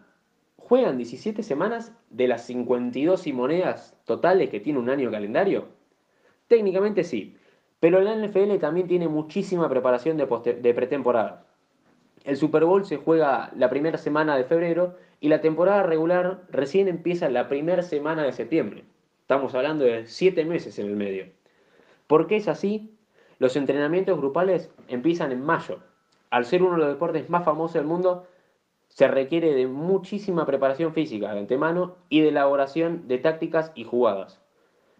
¿Juegan 17 semanas de las 52 y monedas totales que tiene un año calendario? Técnicamente sí, pero la NFL también tiene muchísima preparación de, de pretemporada. El Super Bowl se juega la primera semana de febrero y la temporada regular recién empieza la primera semana de septiembre. Estamos hablando de 7 meses en el medio. ¿Por qué es así? Los entrenamientos grupales empiezan en mayo. Al ser uno de los deportes más famosos del mundo, se requiere de muchísima preparación física de antemano y de elaboración de tácticas y jugadas.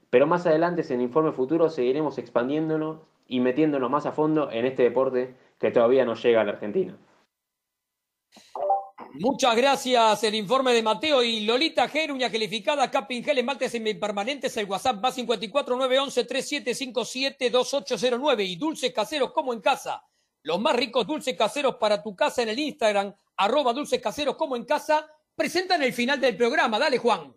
Pero más adelante en el informe futuro seguiremos expandiéndonos y metiéndonos más a fondo en este deporte que todavía no llega a la Argentina. Muchas gracias. El informe de Mateo y Lolita Ger, uña gelificada, capping gel, esmaltes semipermanentes, el WhatsApp va 54 911 3757 2809 y dulces caseros como en casa. Los más ricos dulces caseros para tu casa en el Instagram, arroba dulces caseros como en casa, presentan el final del programa. Dale, Juan.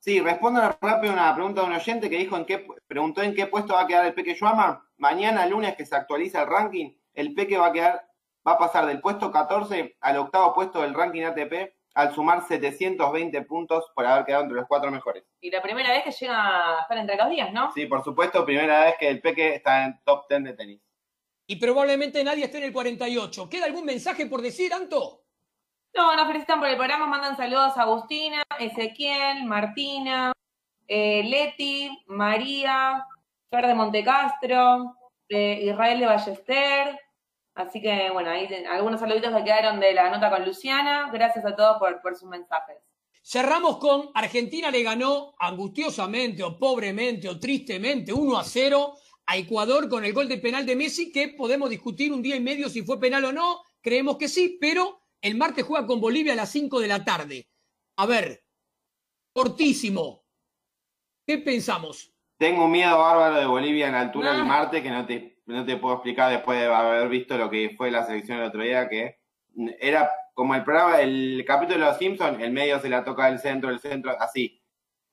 Sí, respondo rápido una pregunta de un oyente que dijo en qué, preguntó en qué puesto va a quedar el Peque Yuama. Mañana, lunes, que se actualiza el ranking, el Peque va a quedar, va a pasar del puesto 14 al octavo puesto del ranking ATP al sumar 720 puntos por haber quedado entre los cuatro mejores. Y la primera vez que llega a estar entre los días, ¿no? Sí, por supuesto, primera vez que el Peque está en top 10 de tenis y probablemente nadie esté en el 48. ¿Queda algún mensaje por decir, Anto? No, nos felicitan por el programa, mandan saludos a Agustina, Ezequiel, Martina, eh, Leti, María, Fer de Montecastro, eh, Israel de Ballester. Así que, bueno, ahí algunos saluditos que quedaron de la nota con Luciana. Gracias a todos por, por sus mensajes. Cerramos con Argentina le ganó angustiosamente o pobremente o tristemente 1 a 0 a Ecuador con el gol de penal de Messi, que podemos discutir un día y medio si fue penal o no, creemos que sí, pero el martes juega con Bolivia a las 5 de la tarde. A ver, cortísimo, ¿qué pensamos? Tengo un miedo bárbaro de Bolivia en la altura del martes que no te, no te puedo explicar después de haber visto lo que fue la selección el otro día, que era como el programa, el capítulo de los Simpsons, el medio se la toca del centro, el centro, así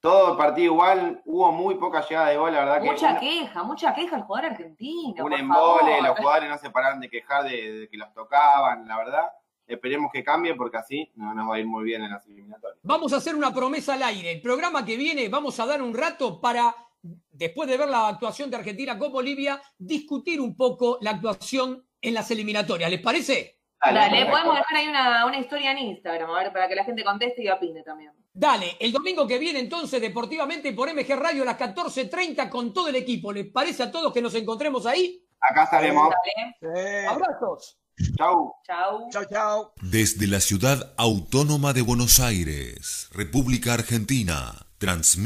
todo el partido igual, hubo muy poca llegada de gol, la verdad mucha que. Mucha queja, mucha queja al jugador argentino. Un embole, los jugadores no se paraban de quejar de, que los tocaban, la verdad. Esperemos que cambie porque así no nos va a ir muy bien en las eliminatorias. Vamos a hacer una promesa al aire. El programa que viene vamos a dar un rato para, después de ver la actuación de Argentina con Bolivia, discutir un poco la actuación en las eliminatorias. ¿Les parece? Dale, podemos dejar ahí una, una historia en Instagram, a ver, para que la gente conteste y opine también. Dale, el domingo que viene entonces deportivamente por MG Radio a las 14.30 con todo el equipo. ¿Les parece a todos que nos encontremos ahí? Acá estaremos. Abrazos. Chau. Chau. Chau, chau. Desde la ciudad autónoma de Buenos Aires, República Argentina, transmite